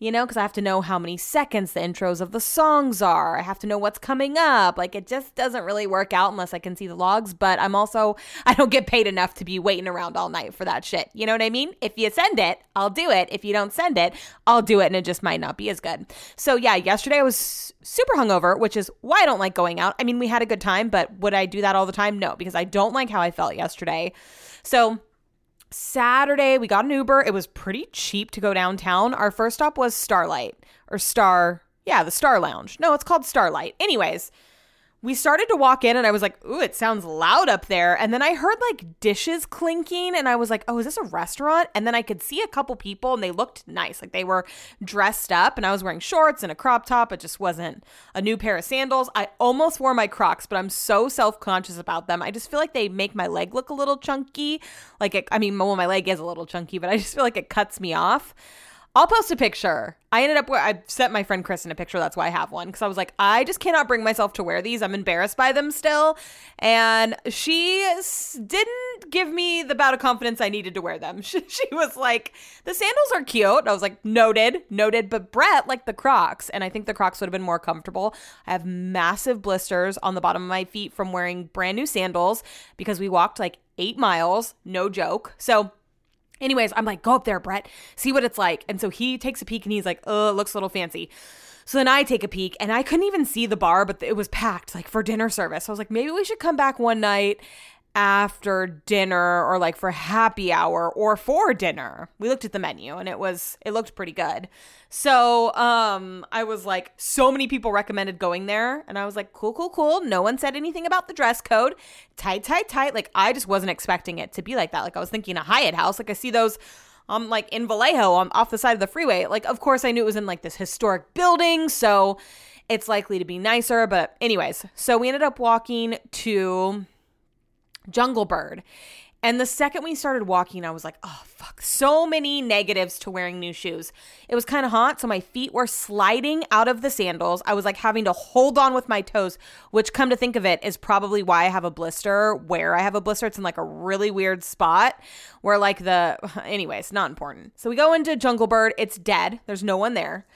you know, because I have to know how many seconds the intros of the songs are. I have to know what's coming up. Like it just doesn't really work out unless I can see the logs. But I'm also, I don't get paid enough to be waiting around all night for that shit. You know what I mean? If you send it, I'll do it. If you don't send it, I'll do it and it just might not be as good. So yeah, yesterday I was super hungover, which is why I don't like going out. I mean, we had a good time, but would I do that all the time? No, because I don't like how I felt yesterday. So, Saturday, we got an Uber. It was pretty cheap to go downtown. Our first stop was Starlight or Star. Yeah, the Star Lounge. No, it's called Starlight. Anyways, we started to walk in and I was like, ooh, it sounds loud up there. And then I heard like dishes clinking and I was like, oh, is this a restaurant? And then I could see a couple people and they looked nice. Like they were dressed up and I was wearing shorts and a crop top. It just wasn't a new pair of sandals. I almost wore my Crocs, but I'm so self conscious about them. I just feel like they make my leg look a little chunky. Like, it, I mean, well, my leg is a little chunky, but I just feel like it cuts me off. I'll post a picture. I ended up where I sent my friend Kristen a picture. That's why I have one because I was like, I just cannot bring myself to wear these. I'm embarrassed by them still, and she didn't give me the bout of confidence I needed to wear them. She, she was like, the sandals are cute. I was like, noted, noted. But Brett liked the Crocs, and I think the Crocs would have been more comfortable. I have massive blisters on the bottom of my feet from wearing brand new sandals because we walked like eight miles, no joke. So Anyways, I'm like, go up there, Brett, see what it's like. And so he takes a peek and he's like, oh, it looks a little fancy. So then I take a peek and I couldn't even see the bar, but it was packed like for dinner service. So I was like, maybe we should come back one night after dinner or like for happy hour or for dinner. We looked at the menu and it was it looked pretty good. So, um I was like so many people recommended going there and I was like cool cool cool. No one said anything about the dress code. Tight tight tight. Like I just wasn't expecting it to be like that. Like I was thinking a Hyatt house. Like I see those um like in Vallejo on off the side of the freeway. Like of course I knew it was in like this historic building, so it's likely to be nicer, but anyways. So we ended up walking to Jungle Bird. And the second we started walking, I was like, oh, fuck. So many negatives to wearing new shoes. It was kind of hot, so my feet were sliding out of the sandals. I was like having to hold on with my toes, which, come to think of it, is probably why I have a blister. Where I have a blister, it's in like a really weird spot where, like, the. Anyways, not important. So we go into Jungle Bird. It's dead, there's no one there.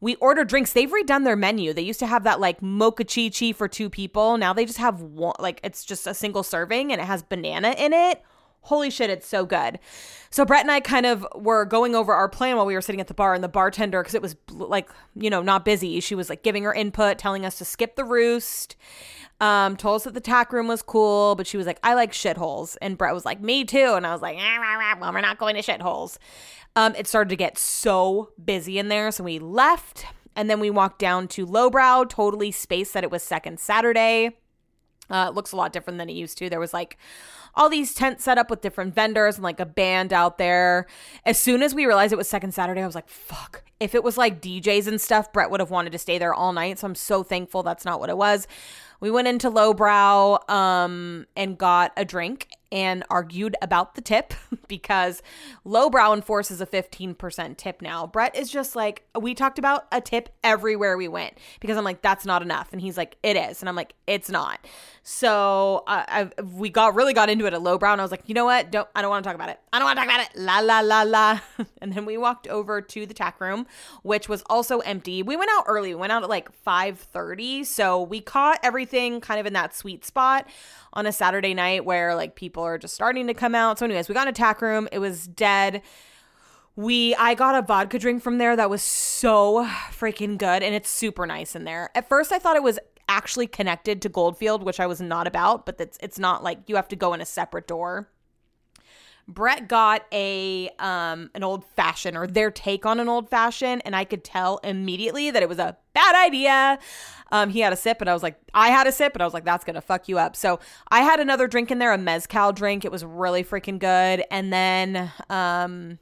We order drinks. They've redone their menu. They used to have that like mocha chi chi for two people. Now they just have one, like it's just a single serving and it has banana in it. Holy shit, it's so good. So Brett and I kind of were going over our plan while we were sitting at the bar, and the bartender, because it was like, you know, not busy, she was like giving her input, telling us to skip the roost. Um, told us that the tack room was cool, but she was like, I like shitholes. And Brett was like, Me too. And I was like, ah, rah, rah, Well, we're not going to shitholes. Um, it started to get so busy in there. So we left and then we walked down to Lowbrow, totally spaced that it was second Saturday. Uh, it looks a lot different than it used to. There was like all these tents set up with different vendors and like a band out there. As soon as we realized it was second Saturday, I was like, fuck. If it was like DJs and stuff, Brett would have wanted to stay there all night. So I'm so thankful that's not what it was. We went into Lowbrow um, and got a drink and argued about the tip because Lowbrow enforces a 15% tip now. Brett is just like, we talked about a tip everywhere we went because I'm like, that's not enough. And he's like, it is. And I'm like, it's not. So uh, we got really got into it at Lowbrow and I was like, you know what? Don't, I don't want to talk about it. I don't want to talk about it. La, la, la, la. and then we walked over to the tack room, which was also empty. We went out early. We went out at like 5.30. So we caught everything kind of in that sweet spot on a Saturday night where like people are just starting to come out. So, anyways, we got an attack room. It was dead. We I got a vodka drink from there that was so freaking good and it's super nice in there. At first I thought it was actually connected to Goldfield, which I was not about, but it's it's not like you have to go in a separate door. Brett got a um an old fashioned or their take on an old fashioned, and I could tell immediately that it was a bad idea. Um, he had a sip, and I was like, I had a sip, and I was like, that's gonna fuck you up. So I had another drink in there, a mezcal drink. It was really freaking good. And then um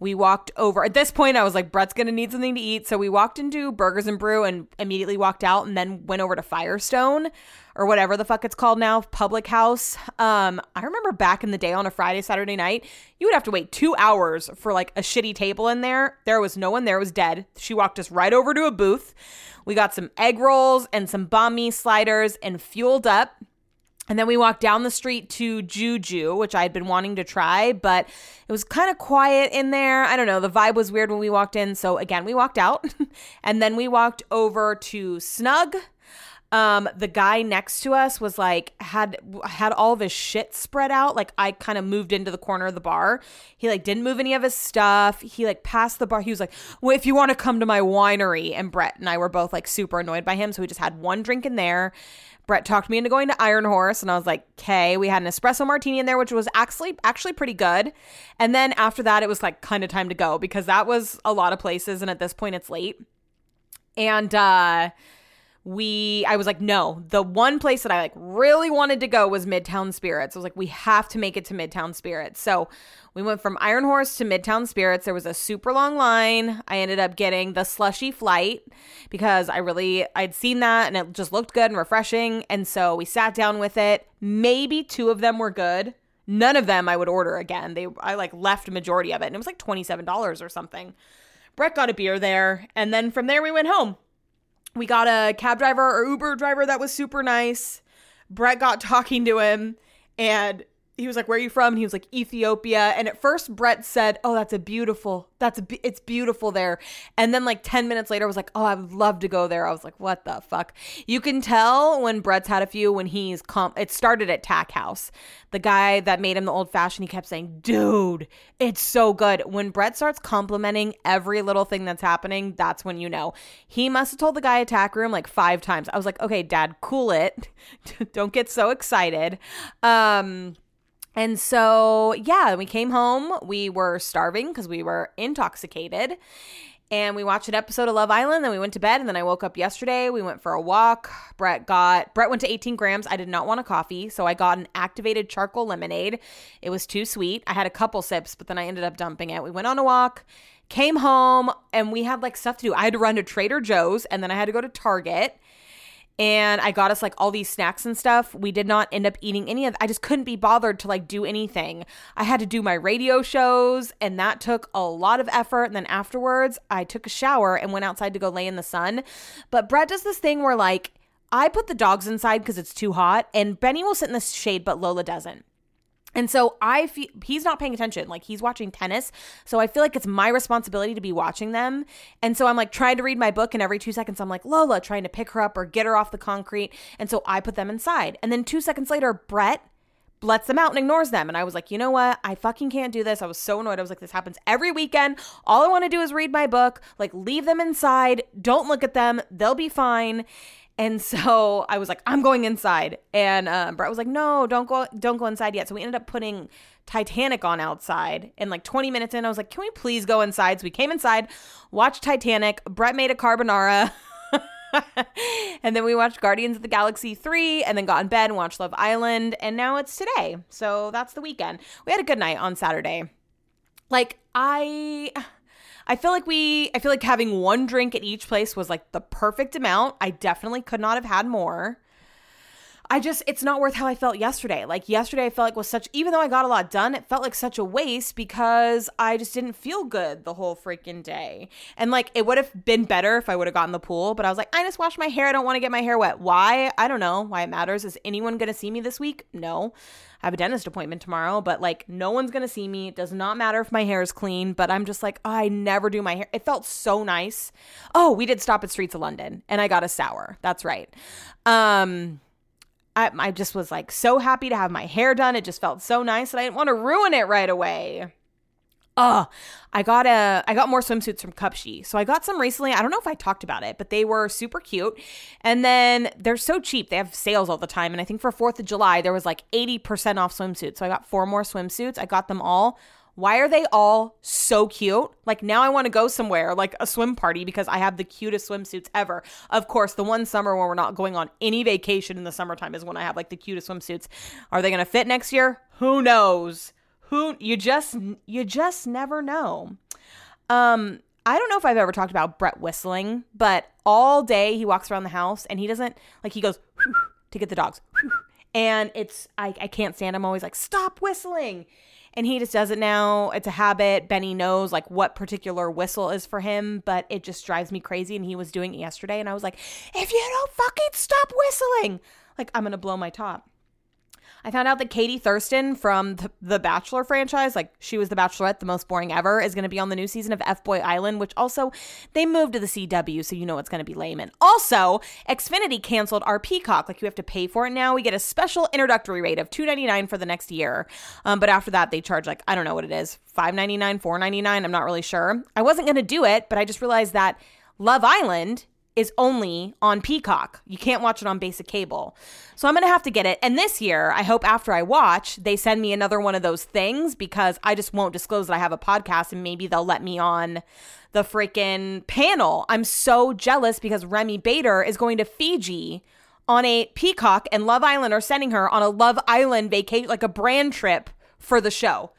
we walked over. At this point, I was like, Brett's gonna need something to eat. So we walked into Burgers and Brew and immediately walked out and then went over to Firestone or whatever the fuck it's called now, Public House. Um, I remember back in the day on a Friday, Saturday night, you would have to wait two hours for like a shitty table in there. There was no one there, it was dead. She walked us right over to a booth. We got some egg rolls and some banh mi sliders and fueled up. And then we walked down the street to Juju, which I had been wanting to try, but it was kind of quiet in there. I don't know. The vibe was weird when we walked in. So again, we walked out and then we walked over to Snug. Um, the guy next to us was like had had all of his shit spread out. Like I kind of moved into the corner of the bar. He like didn't move any of his stuff. He like passed the bar. He was like, "Well, if you want to come to my winery," and Brett and I were both like super annoyed by him, so we just had one drink in there. Brett talked me into going to Iron Horse, and I was like, "Okay." We had an espresso martini in there, which was actually actually pretty good. And then after that, it was like kind of time to go because that was a lot of places, and at this point, it's late. And uh, we, I was like, no. The one place that I like really wanted to go was Midtown Spirits. I was like, we have to make it to Midtown Spirits. So we went from Iron Horse to Midtown Spirits. There was a super long line. I ended up getting the slushy flight because I really I'd seen that and it just looked good and refreshing. And so we sat down with it. Maybe two of them were good. None of them I would order again. They I like left majority of it and it was like $27 or something. Brett got a beer there and then from there we went home. We got a cab driver or Uber driver that was super nice. Brett got talking to him and he was like, "Where are you from?" And he was like, "Ethiopia." And at first, Brett said, "Oh, that's a beautiful. That's a. It's beautiful there." And then, like ten minutes later, I was like, "Oh, I would love to go there." I was like, "What the fuck?" You can tell when Brett's had a few when he's comp. It started at Tack House. The guy that made him the old fashioned, he kept saying, "Dude, it's so good." When Brett starts complimenting every little thing that's happening, that's when you know he must have told the guy at Tack Room like five times. I was like, "Okay, Dad, cool it. Don't get so excited." Um and so, yeah, we came home. We were starving because we were intoxicated. And we watched an episode of Love Island. Then we went to bed. And then I woke up yesterday. We went for a walk. Brett got, Brett went to 18 grams. I did not want a coffee. So I got an activated charcoal lemonade. It was too sweet. I had a couple sips, but then I ended up dumping it. We went on a walk, came home, and we had like stuff to do. I had to run to Trader Joe's and then I had to go to Target and I got us like all these snacks and stuff. We did not end up eating any of I just couldn't be bothered to like do anything. I had to do my radio shows and that took a lot of effort and then afterwards I took a shower and went outside to go lay in the sun. But Brett does this thing where like I put the dogs inside cuz it's too hot and Benny will sit in the shade but Lola doesn't. And so I feel he's not paying attention. Like he's watching tennis. So I feel like it's my responsibility to be watching them. And so I'm like trying to read my book, and every two seconds I'm like, Lola, trying to pick her up or get her off the concrete. And so I put them inside. And then two seconds later, Brett lets them out and ignores them. And I was like, you know what? I fucking can't do this. I was so annoyed. I was like, this happens every weekend. All I want to do is read my book. Like, leave them inside. Don't look at them. They'll be fine. And so I was like, I'm going inside. And um, Brett was like, no, don't go, don't go inside yet. So we ended up putting Titanic on outside. And like 20 minutes in, I was like, can we please go inside? So we came inside, watched Titanic. Brett made a carbonara. and then we watched Guardians of the Galaxy 3 and then got in bed and watched Love Island. And now it's today. So that's the weekend. We had a good night on Saturday. Like, I. I feel like we, I feel like having one drink at each place was like the perfect amount. I definitely could not have had more. I just, it's not worth how I felt yesterday. Like yesterday, I felt like was such, even though I got a lot done, it felt like such a waste because I just didn't feel good the whole freaking day. And like, it would have been better if I would have gotten the pool, but I was like, I just washed my hair. I don't want to get my hair wet. Why? I don't know why it matters. Is anyone going to see me this week? No. I have a dentist appointment tomorrow, but like, no one's to see me. It does not matter if my hair is clean, but I'm just like, oh, I never do my hair. It felt so nice. Oh, we did stop at Streets of London and I got a sour. That's right. Um, I, I just was like so happy to have my hair done. It just felt so nice that I didn't want to ruin it right away. Oh, I got a I got more swimsuits from Cupshe. So I got some recently. I don't know if I talked about it, but they were super cute. And then they're so cheap. They have sales all the time. And I think for 4th of July there was like 80% off swimsuits. So I got four more swimsuits. I got them all why are they all so cute? Like now I want to go somewhere like a swim party because I have the cutest swimsuits ever. Of course, the one summer when we're not going on any vacation in the summertime is when I have like the cutest swimsuits. Are they going to fit next year? Who knows? Who you just you just never know. Um I don't know if I've ever talked about Brett whistling, but all day he walks around the house and he doesn't like he goes to get the dogs. And it's I, I can't stand him always like stop whistling and he just does it now. It's a habit. Benny knows like what particular whistle is for him, but it just drives me crazy. And he was doing it yesterday, and I was like, if you don't fucking stop whistling, like I'm gonna blow my top. I found out that Katie Thurston from the, the, Bachelor franchise, like she was the Bachelorette, the most boring ever, is going to be on the new season of F Boy Island, which also they moved to the CW, so you know it's going to be lame. And also, Xfinity canceled our Peacock. Like you have to pay for it now. We get a special introductory rate of two ninety nine for the next year, um, but after that they charge like I don't know what it is, five ninety nine, four ninety nine. I'm not really sure. I wasn't going to do it, but I just realized that Love Island is only on Peacock. You can't watch it on basic cable. So I'm going to have to get it. And this year, I hope after I watch, they send me another one of those things because I just won't disclose that I have a podcast and maybe they'll let me on the freaking panel. I'm so jealous because Remi Bader is going to Fiji on a Peacock and Love Island are sending her on a Love Island vacation, like a brand trip for the show.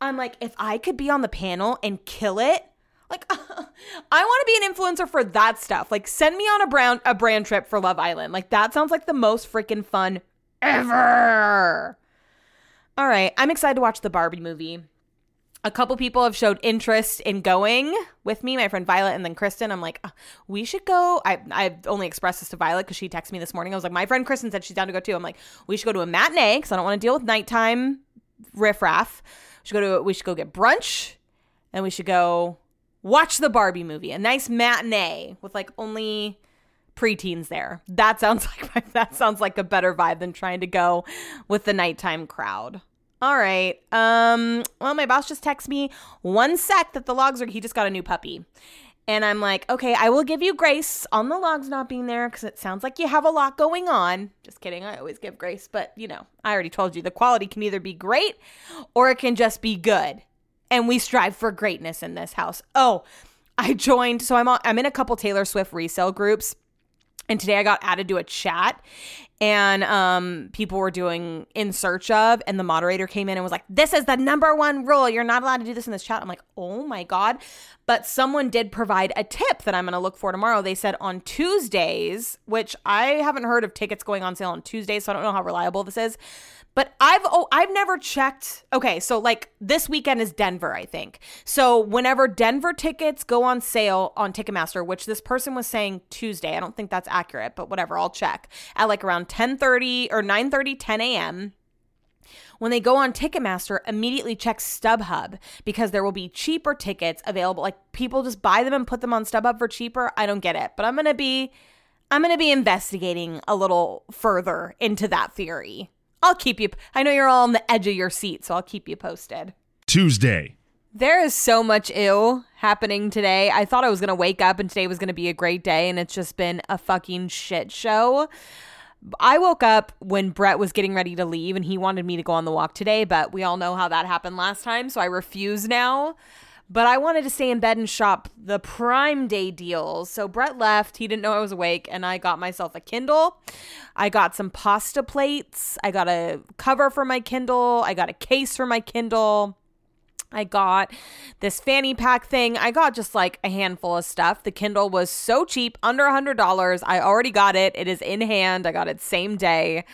I'm like, if I could be on the panel and kill it, like, I want to be an influencer for that stuff. Like, send me on a brand a brand trip for Love Island. Like, that sounds like the most freaking fun ever. All right, I'm excited to watch the Barbie movie. A couple people have showed interest in going with me, my friend Violet and then Kristen. I'm like, oh, we should go. I I've only expressed this to Violet because she texted me this morning. I was like, my friend Kristen said she's down to go too. I'm like, we should go to a matinee because I don't want to deal with nighttime riffraff. We should go to we should go get brunch, and we should go watch the Barbie movie, a nice matinee with like only preteens there. That sounds like that sounds like a better vibe than trying to go with the nighttime crowd. All right. Um well my boss just texted me one sec that the logs are he just got a new puppy. And I'm like, okay, I will give you grace on the logs not being there because it sounds like you have a lot going on. Just kidding. I always give grace, but you know, I already told you the quality can either be great or it can just be good and we strive for greatness in this house. Oh, I joined, so I'm I'm in a couple Taylor Swift resale groups. And today I got added to a chat and um, people were doing in search of, and the moderator came in and was like, This is the number one rule. You're not allowed to do this in this chat. I'm like, Oh my God. But someone did provide a tip that I'm going to look for tomorrow. They said on Tuesdays, which I haven't heard of tickets going on sale on Tuesdays, so I don't know how reliable this is. But I've oh I've never checked. Okay, so like this weekend is Denver, I think. So whenever Denver tickets go on sale on Ticketmaster, which this person was saying Tuesday, I don't think that's accurate, but whatever, I'll check at like around 10:30 or 9:30, 10 a.m. When they go on Ticketmaster, immediately check StubHub because there will be cheaper tickets available. Like people just buy them and put them on StubHub for cheaper. I don't get it, but I'm gonna be I'm gonna be investigating a little further into that theory. I'll keep you. I know you're all on the edge of your seat, so I'll keep you posted. Tuesday. There is so much ill happening today. I thought I was going to wake up and today was going to be a great day, and it's just been a fucking shit show. I woke up when Brett was getting ready to leave and he wanted me to go on the walk today, but we all know how that happened last time, so I refuse now. But I wanted to stay in bed and shop the Prime Day deals. So Brett left. He didn't know I was awake, and I got myself a Kindle. I got some pasta plates. I got a cover for my Kindle. I got a case for my Kindle. I got this fanny pack thing. I got just like a handful of stuff. The Kindle was so cheap, under a $100. I already got it. It is in hand. I got it same day.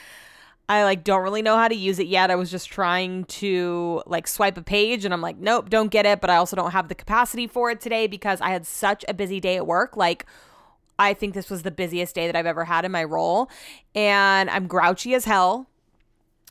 I like don't really know how to use it yet. I was just trying to like swipe a page and I'm like, nope, don't get it. But I also don't have the capacity for it today because I had such a busy day at work. Like, I think this was the busiest day that I've ever had in my role. And I'm grouchy as hell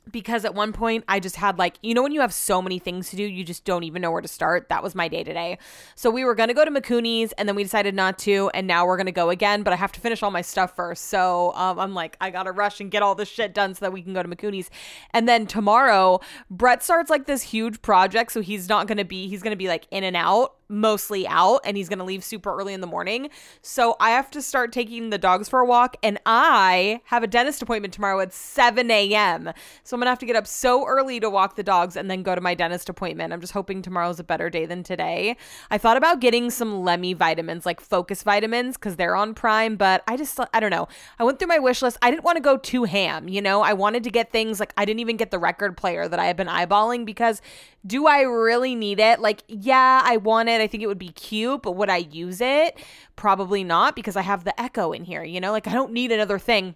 because at one point I just had like, you know, when you have so many things to do, you just don't even know where to start. That was my day today. So we were going to go to McCooney's and then we decided not to. And now we're going to go again, but I have to finish all my stuff first. So um, I'm like, I got to rush and get all this shit done so that we can go to McCooney's. And then tomorrow, Brett starts like this huge project. So he's not going to be, he's going to be like in and out mostly out and he's going to leave super early in the morning. So I have to start taking the dogs for a walk and I have a dentist appointment tomorrow at 7 a.m. So I'm going to have to get up so early to walk the dogs and then go to my dentist appointment. I'm just hoping tomorrow's a better day than today. I thought about getting some Lemme vitamins, like focus vitamins, because they're on Prime, but I just, I don't know. I went through my wish list. I didn't want to go too ham, you know? I wanted to get things like I didn't even get the record player that I have been eyeballing because do I really need it? Like, yeah, I want it. I think it would be cute, but would I use it? Probably not because I have the Echo in here, you know? Like, I don't need another thing.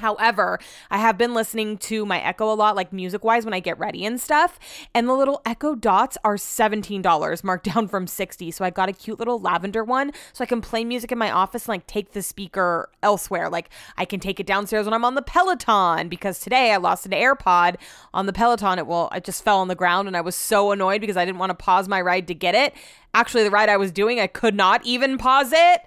However, I have been listening to my Echo a lot, like music wise, when I get ready and stuff. And the little Echo dots are $17, marked down from 60 So I got a cute little lavender one so I can play music in my office and like take the speaker elsewhere. Like I can take it downstairs when I'm on the Peloton because today I lost an AirPod on the Peloton. It will, it just fell on the ground and I was so annoyed because I didn't want to pause my ride to get it. Actually, the ride I was doing, I could not even pause it.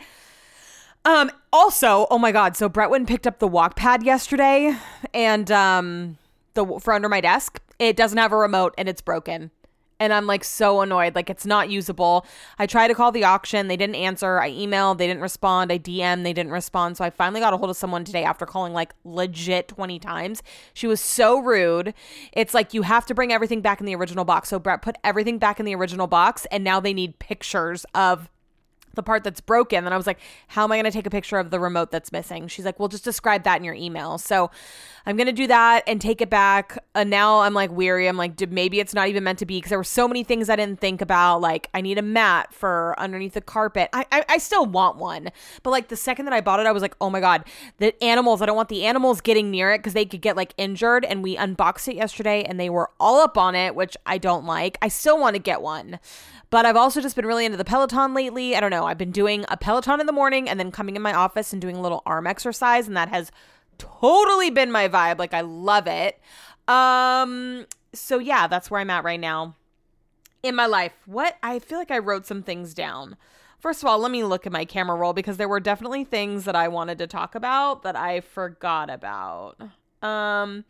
Um, also, oh my god, so Brett went picked up the walk pad yesterday and um the for under my desk. It doesn't have a remote and it's broken. And I'm like so annoyed. Like it's not usable. I tried to call the auction. They didn't answer. I emailed. They didn't respond. I DM. They didn't respond. So I finally got a hold of someone today after calling like legit 20 times. She was so rude. It's like you have to bring everything back in the original box. So Brett put everything back in the original box and now they need pictures of the part that's broken. And I was like, how am I going to take a picture of the remote that's missing? She's like, well, just describe that in your email. So I'm going to do that and take it back. And now I'm like weary. I'm like, maybe it's not even meant to be because there were so many things I didn't think about. Like, I need a mat for underneath the carpet. I, I, I still want one. But like the second that I bought it, I was like, oh my God, the animals, I don't want the animals getting near it because they could get like injured. And we unboxed it yesterday and they were all up on it, which I don't like. I still want to get one. But I've also just been really into the Peloton lately. I don't know. I've been doing a Peloton in the morning and then coming in my office and doing a little arm exercise, and that has totally been my vibe. Like I love it. Um, so yeah, that's where I'm at right now in my life. What I feel like I wrote some things down. First of all, let me look at my camera roll because there were definitely things that I wanted to talk about that I forgot about. Um,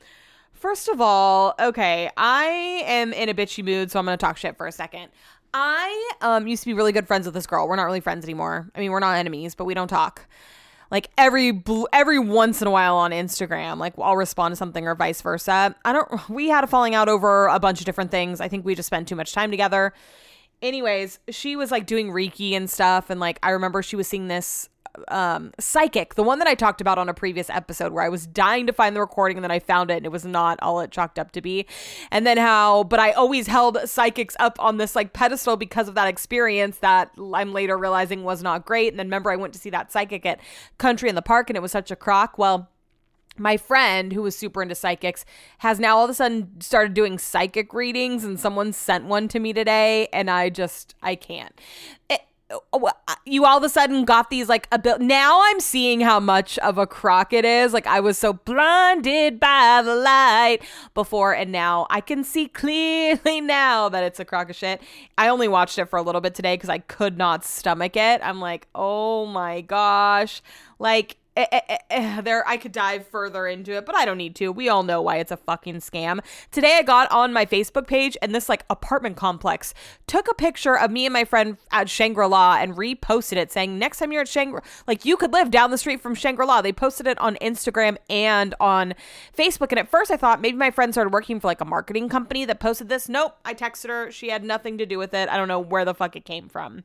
first of all, okay, I am in a bitchy mood, so I'm to talk shit for a second. I um used to be really good friends with this girl. We're not really friends anymore. I mean, we're not enemies, but we don't talk. Like every every once in a while on Instagram, like I'll respond to something or vice versa. I don't. We had a falling out over a bunch of different things. I think we just spent too much time together. Anyways, she was like doing Reiki and stuff, and like I remember she was seeing this um, Psychic, the one that I talked about on a previous episode where I was dying to find the recording and then I found it and it was not all it chalked up to be. And then how, but I always held psychics up on this like pedestal because of that experience that I'm later realizing was not great. And then remember, I went to see that psychic at Country in the Park and it was such a crock. Well, my friend who was super into psychics has now all of a sudden started doing psychic readings and someone sent one to me today and i just i can't it, uh, Oh, you all of a sudden got these like a bit now i'm seeing how much of a crock it is. Like i was so blinded by the light before and now i can see clearly now that it's a crock of shit. I only watched it for a little bit today because i could not stomach it. I'm like oh my gosh. Like eh, eh, eh, there I could dive further into it, but I don't need to. We all know why it's a fucking scam. Today I got on my Facebook page and this like apartment complex took a picture of me and my friend at Shangri-La and reposted it saying next time you're at Shangri like you could live down the street from Shangri-La. They posted it on Instagram and on Facebook and at first I thought maybe my friend started working for like a marketing company that posted this. Nope, I texted her. She had nothing to do with it. I don't know where the fuck it came from.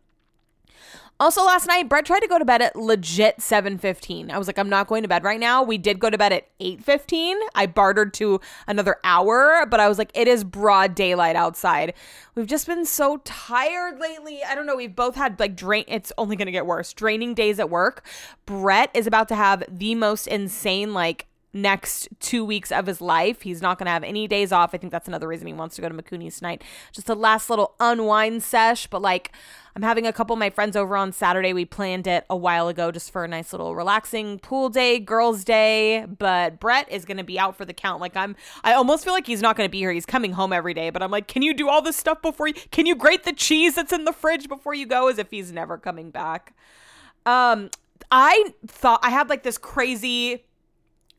Also, last night, Brett tried to go to bed at legit 7.15. I was like, I'm not going to bed right now. We did go to bed at 8.15. I bartered to another hour, but I was like, it is broad daylight outside. We've just been so tired lately. I don't know. We've both had like drain. It's only going to get worse. Draining days at work. Brett is about to have the most insane, like, next two weeks of his life. He's not going to have any days off. I think that's another reason he wants to go to Macoonies tonight. Just a last little unwind sesh. But like, I'm having a couple of my friends over on Saturday. We planned it a while ago just for a nice little relaxing pool day, girls' day. But Brett is going to be out for the count. Like, I'm, I almost feel like he's not going to be here. He's coming home every day. But I'm like, can you do all this stuff before you, can you grate the cheese that's in the fridge before you go? As if he's never coming back. Um, I thought I had like this crazy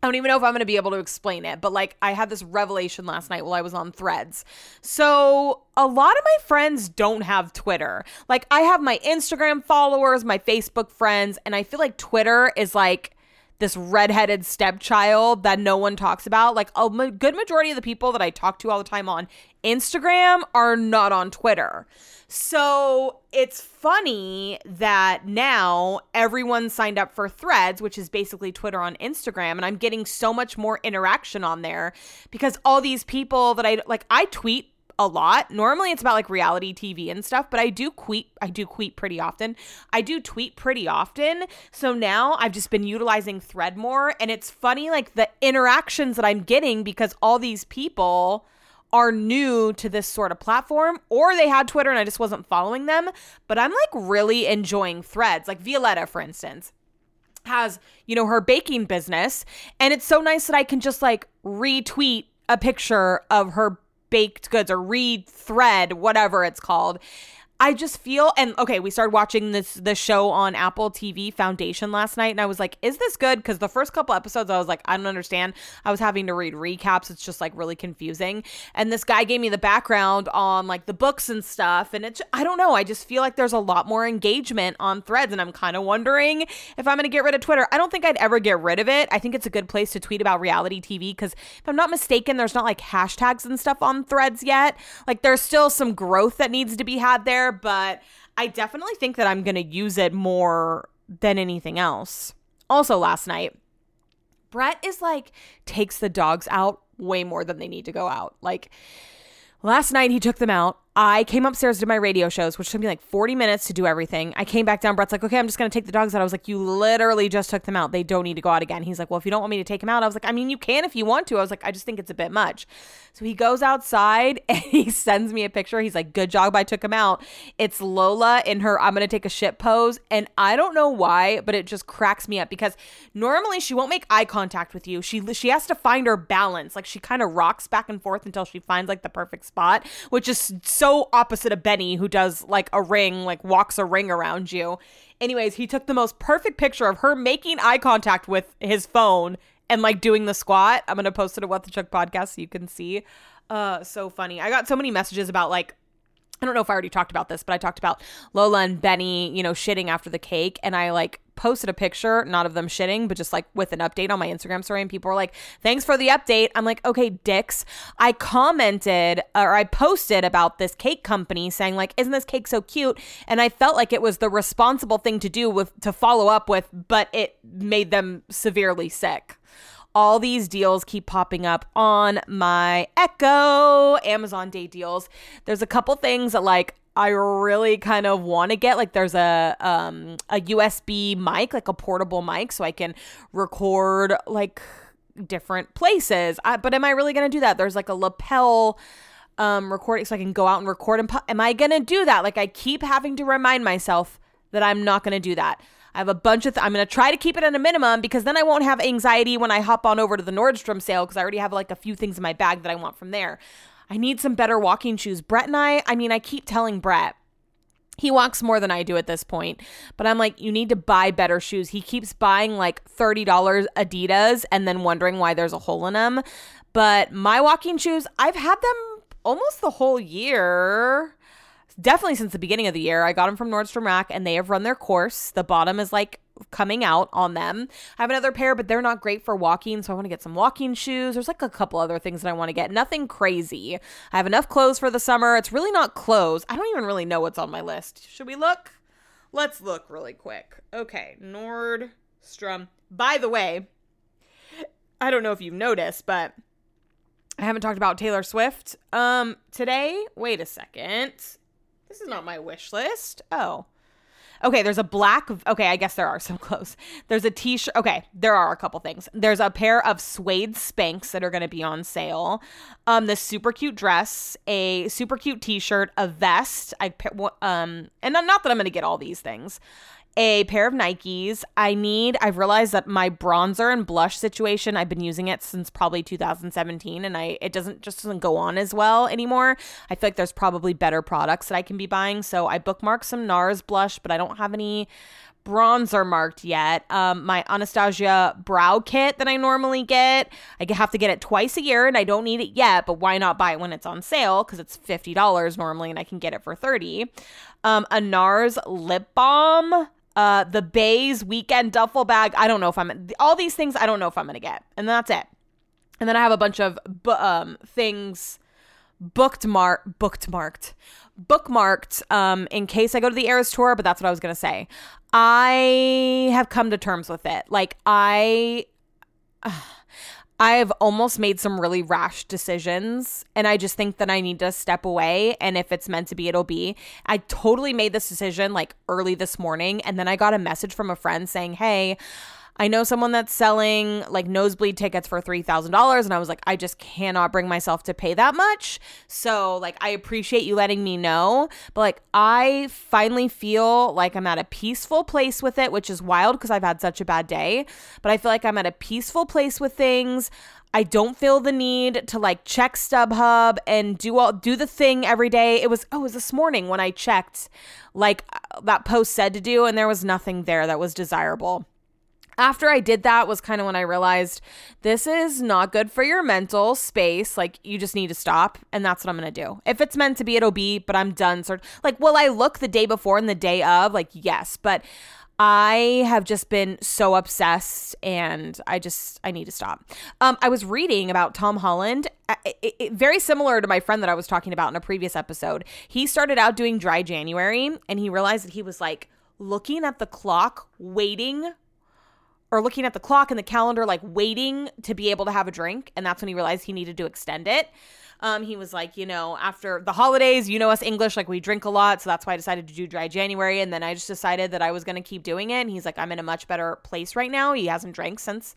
I don't even know if I'm going to be able to explain it, but like I had this revelation last night while I was on threads. So, a lot of my friends don't have Twitter. Like, I have my Instagram followers, my Facebook friends, and I feel like Twitter is like this redheaded stepchild that no one talks about. Like, a good majority of the people that I talk to all the time on Instagram are not on Twitter. So it's funny that now everyone signed up for Threads, which is basically Twitter on Instagram, and I'm getting so much more interaction on there because all these people that I like, I tweet a lot. Normally it's about like reality TV and stuff, but I do tweet I do tweet pretty often. I do tweet pretty often. So now I've just been utilizing Thread more and it's funny like the interactions that I'm getting because all these people are new to this sort of platform or they had Twitter and I just wasn't following them, but I'm like really enjoying threads. Like Violetta, for instance, has, you know, her baking business. And it's so nice that I can just like retweet a picture of her baked goods or rethread, whatever it's called. I just feel and okay, we started watching this the show on Apple TV Foundation last night and I was like, is this good? Cuz the first couple episodes I was like, I don't understand. I was having to read recaps. It's just like really confusing. And this guy gave me the background on like the books and stuff and it's I don't know, I just feel like there's a lot more engagement on Threads and I'm kind of wondering if I'm going to get rid of Twitter. I don't think I'd ever get rid of it. I think it's a good place to tweet about reality TV cuz if I'm not mistaken, there's not like hashtags and stuff on Threads yet. Like there's still some growth that needs to be had there but I definitely think that I'm going to use it more than anything else. Also, last night, Brett is like, takes the dogs out way more than they need to go out. Like, last night he took them out. I came upstairs to my radio shows, which took me like 40 minutes to do everything. I came back down. Brett's like, okay, I'm just going to take the dogs out. I was like, you literally just took them out. They don't need to go out again. He's like, well, if you don't want me to take them out, I was like, I mean, you can if you want to. I was like, I just think it's a bit much. So he goes outside and he sends me a picture. He's like, good job. I took him out. It's Lola in her, I'm going to take a shit pose. And I don't know why, but it just cracks me up because normally she won't make eye contact with you. She, she has to find her balance. Like she kind of rocks back and forth until she finds like the perfect spot, which is so so opposite of Benny, who does like a ring, like walks a ring around you. Anyways, he took the most perfect picture of her making eye contact with his phone and like doing the squat. I'm gonna post it at What the Chuck podcast so you can see. Uh, so funny. I got so many messages about like I don't know if I already talked about this, but I talked about Lola and Benny, you know, shitting after the cake. And I like posted a picture, not of them shitting, but just like with an update on my Instagram story. And people were like, thanks for the update. I'm like, okay, dicks. I commented or I posted about this cake company saying, like, isn't this cake so cute? And I felt like it was the responsible thing to do with to follow up with, but it made them severely sick all these deals keep popping up on my Echo Amazon Day deals. There's a couple things that like I really kind of want to get like there's a um a USB mic, like a portable mic so I can record like different places. I, but am I really going to do that? There's like a lapel um recording so I can go out and record and pu- am I going to do that? Like I keep having to remind myself that I'm not going to do that. I have a bunch of, th- I'm going to try to keep it at a minimum because then I won't have anxiety when I hop on over to the Nordstrom sale because I already have like a few things in my bag that I want from there. I need some better walking shoes. Brett and I, I mean, I keep telling Brett, he walks more than I do at this point, but I'm like, you need to buy better shoes. He keeps buying like $30 Adidas and then wondering why there's a hole in them. But my walking shoes, I've had them almost the whole year. Definitely since the beginning of the year. I got them from Nordstrom Rack and they have run their course. The bottom is like coming out on them. I have another pair, but they're not great for walking, so I want to get some walking shoes. There's like a couple other things that I want to get. Nothing crazy. I have enough clothes for the summer. It's really not clothes. I don't even really know what's on my list. Should we look? Let's look really quick. Okay, Nordstrom. By the way, I don't know if you've noticed, but I haven't talked about Taylor Swift um today. Wait a second. This is not my wish list. Oh. Okay, there's a black. Okay, I guess there are some clothes. There's a t-shirt. Okay, there are a couple things. There's a pair of suede Spanx that are going to be on sale. Um, this super cute dress, a super cute t-shirt, a vest. I um, and not that I'm going to get all these things a pair of Nikes. I need, I've realized that my bronzer and blush situation, I've been using it since probably 2017 and I it doesn't just doesn't go on as well anymore. I feel like there's probably better products that I can be buying. So I bookmarked some NARS blush, but I don't have any bronzer marked yet. Um, my Anastasia brow kit that I normally get, I have to get it twice a year and I don't need it yet, but why not buy it when it's on sale? Because it's $50 normally and I can get it for 30 Um, a NARS lip balm uh, the Béis weekend duffel bag. I don't know if I'm all these things. I don't know if I'm gonna get, and that's it. And then I have a bunch of bu- um, things booked mark booked marked bookmarked um, in case I go to the Eras tour. But that's what I was gonna say. I have come to terms with it. Like I. Uh, I've almost made some really rash decisions and I just think that I need to step away and if it's meant to be it'll be. I totally made this decision like early this morning and then I got a message from a friend saying, "Hey, I know someone that's selling like nosebleed tickets for $3,000 and I was like I just cannot bring myself to pay that much. So like I appreciate you letting me know, but like I finally feel like I'm at a peaceful place with it, which is wild because I've had such a bad day, but I feel like I'm at a peaceful place with things. I don't feel the need to like check StubHub and do all do the thing every day. It was oh, it was this morning when I checked like uh, that post said to do and there was nothing there that was desirable after I did that was kind of when I realized this is not good for your mental space. Like you just need to stop and that's what I'm to do. If it's meant to be it'll be, but I'm done sort like will I look the day before and the day of? Like yes, but I have just been so obsessed and I just I need to stop. Um I was reading about Tom Holland it, it, very similar to my friend that I was talking about in a previous episode. He started out doing dry January and he realized that he was like looking at the clock waiting or looking at the clock and the calendar, like waiting to be able to have a drink. And that's when he realized he needed to extend it. Um, he was like, you know, after the holidays, you know us English, like we drink a lot. So that's why I decided to do dry January. And then I just decided that I was going to keep doing it. And he's like, I'm in a much better place right now. He hasn't drank since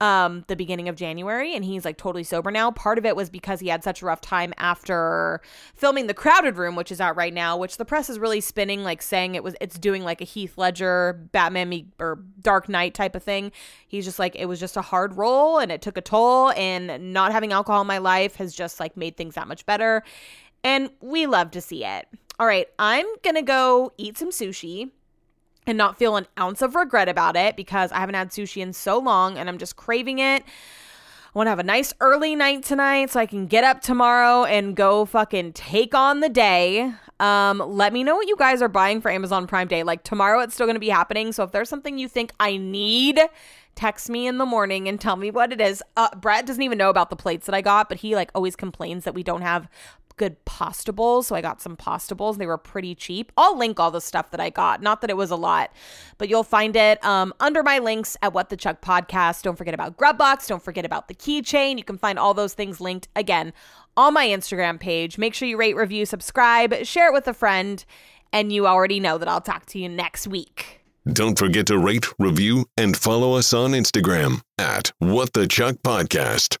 um the beginning of January and he's like totally sober now. Part of it was because he had such a rough time after filming The Crowded Room, which is out right now, which the press is really spinning like saying it was it's doing like a Heath Ledger Batman or Dark Knight type of thing. He's just like it was just a hard role and it took a toll and not having alcohol in my life has just like made things that much better. And we love to see it. All right, I'm to go eat some sushi and not feel an ounce of regret about it because I haven't had sushi in so long and I'm just craving it. I want to have a nice early night tonight so I can get up tomorrow and go fucking take on the day. Um, let me know what you guys are buying for Amazon Prime Day. Like tomorrow, it's still going to be happening. So if there's something you think I need, text me in the morning and tell me what it is. Uh, Brett doesn't even know about the plates that I got, but he like always complains that we don't have good pasta bowls. So I got some pasta bowls. They were pretty cheap. I'll link all the stuff that I got. Not that it was a lot, but you'll find it um, under my links at What the Chuck podcast. Don't forget about Grubboxx. Don't forget about the keychain. You can find all those things linked again on my Instagram page. Make sure you rate, review, subscribe, share it with a friend, and you already know that I'll talk to you next week. Don't forget to rate, review, and follow us on Instagram at What the Chuck Podcast.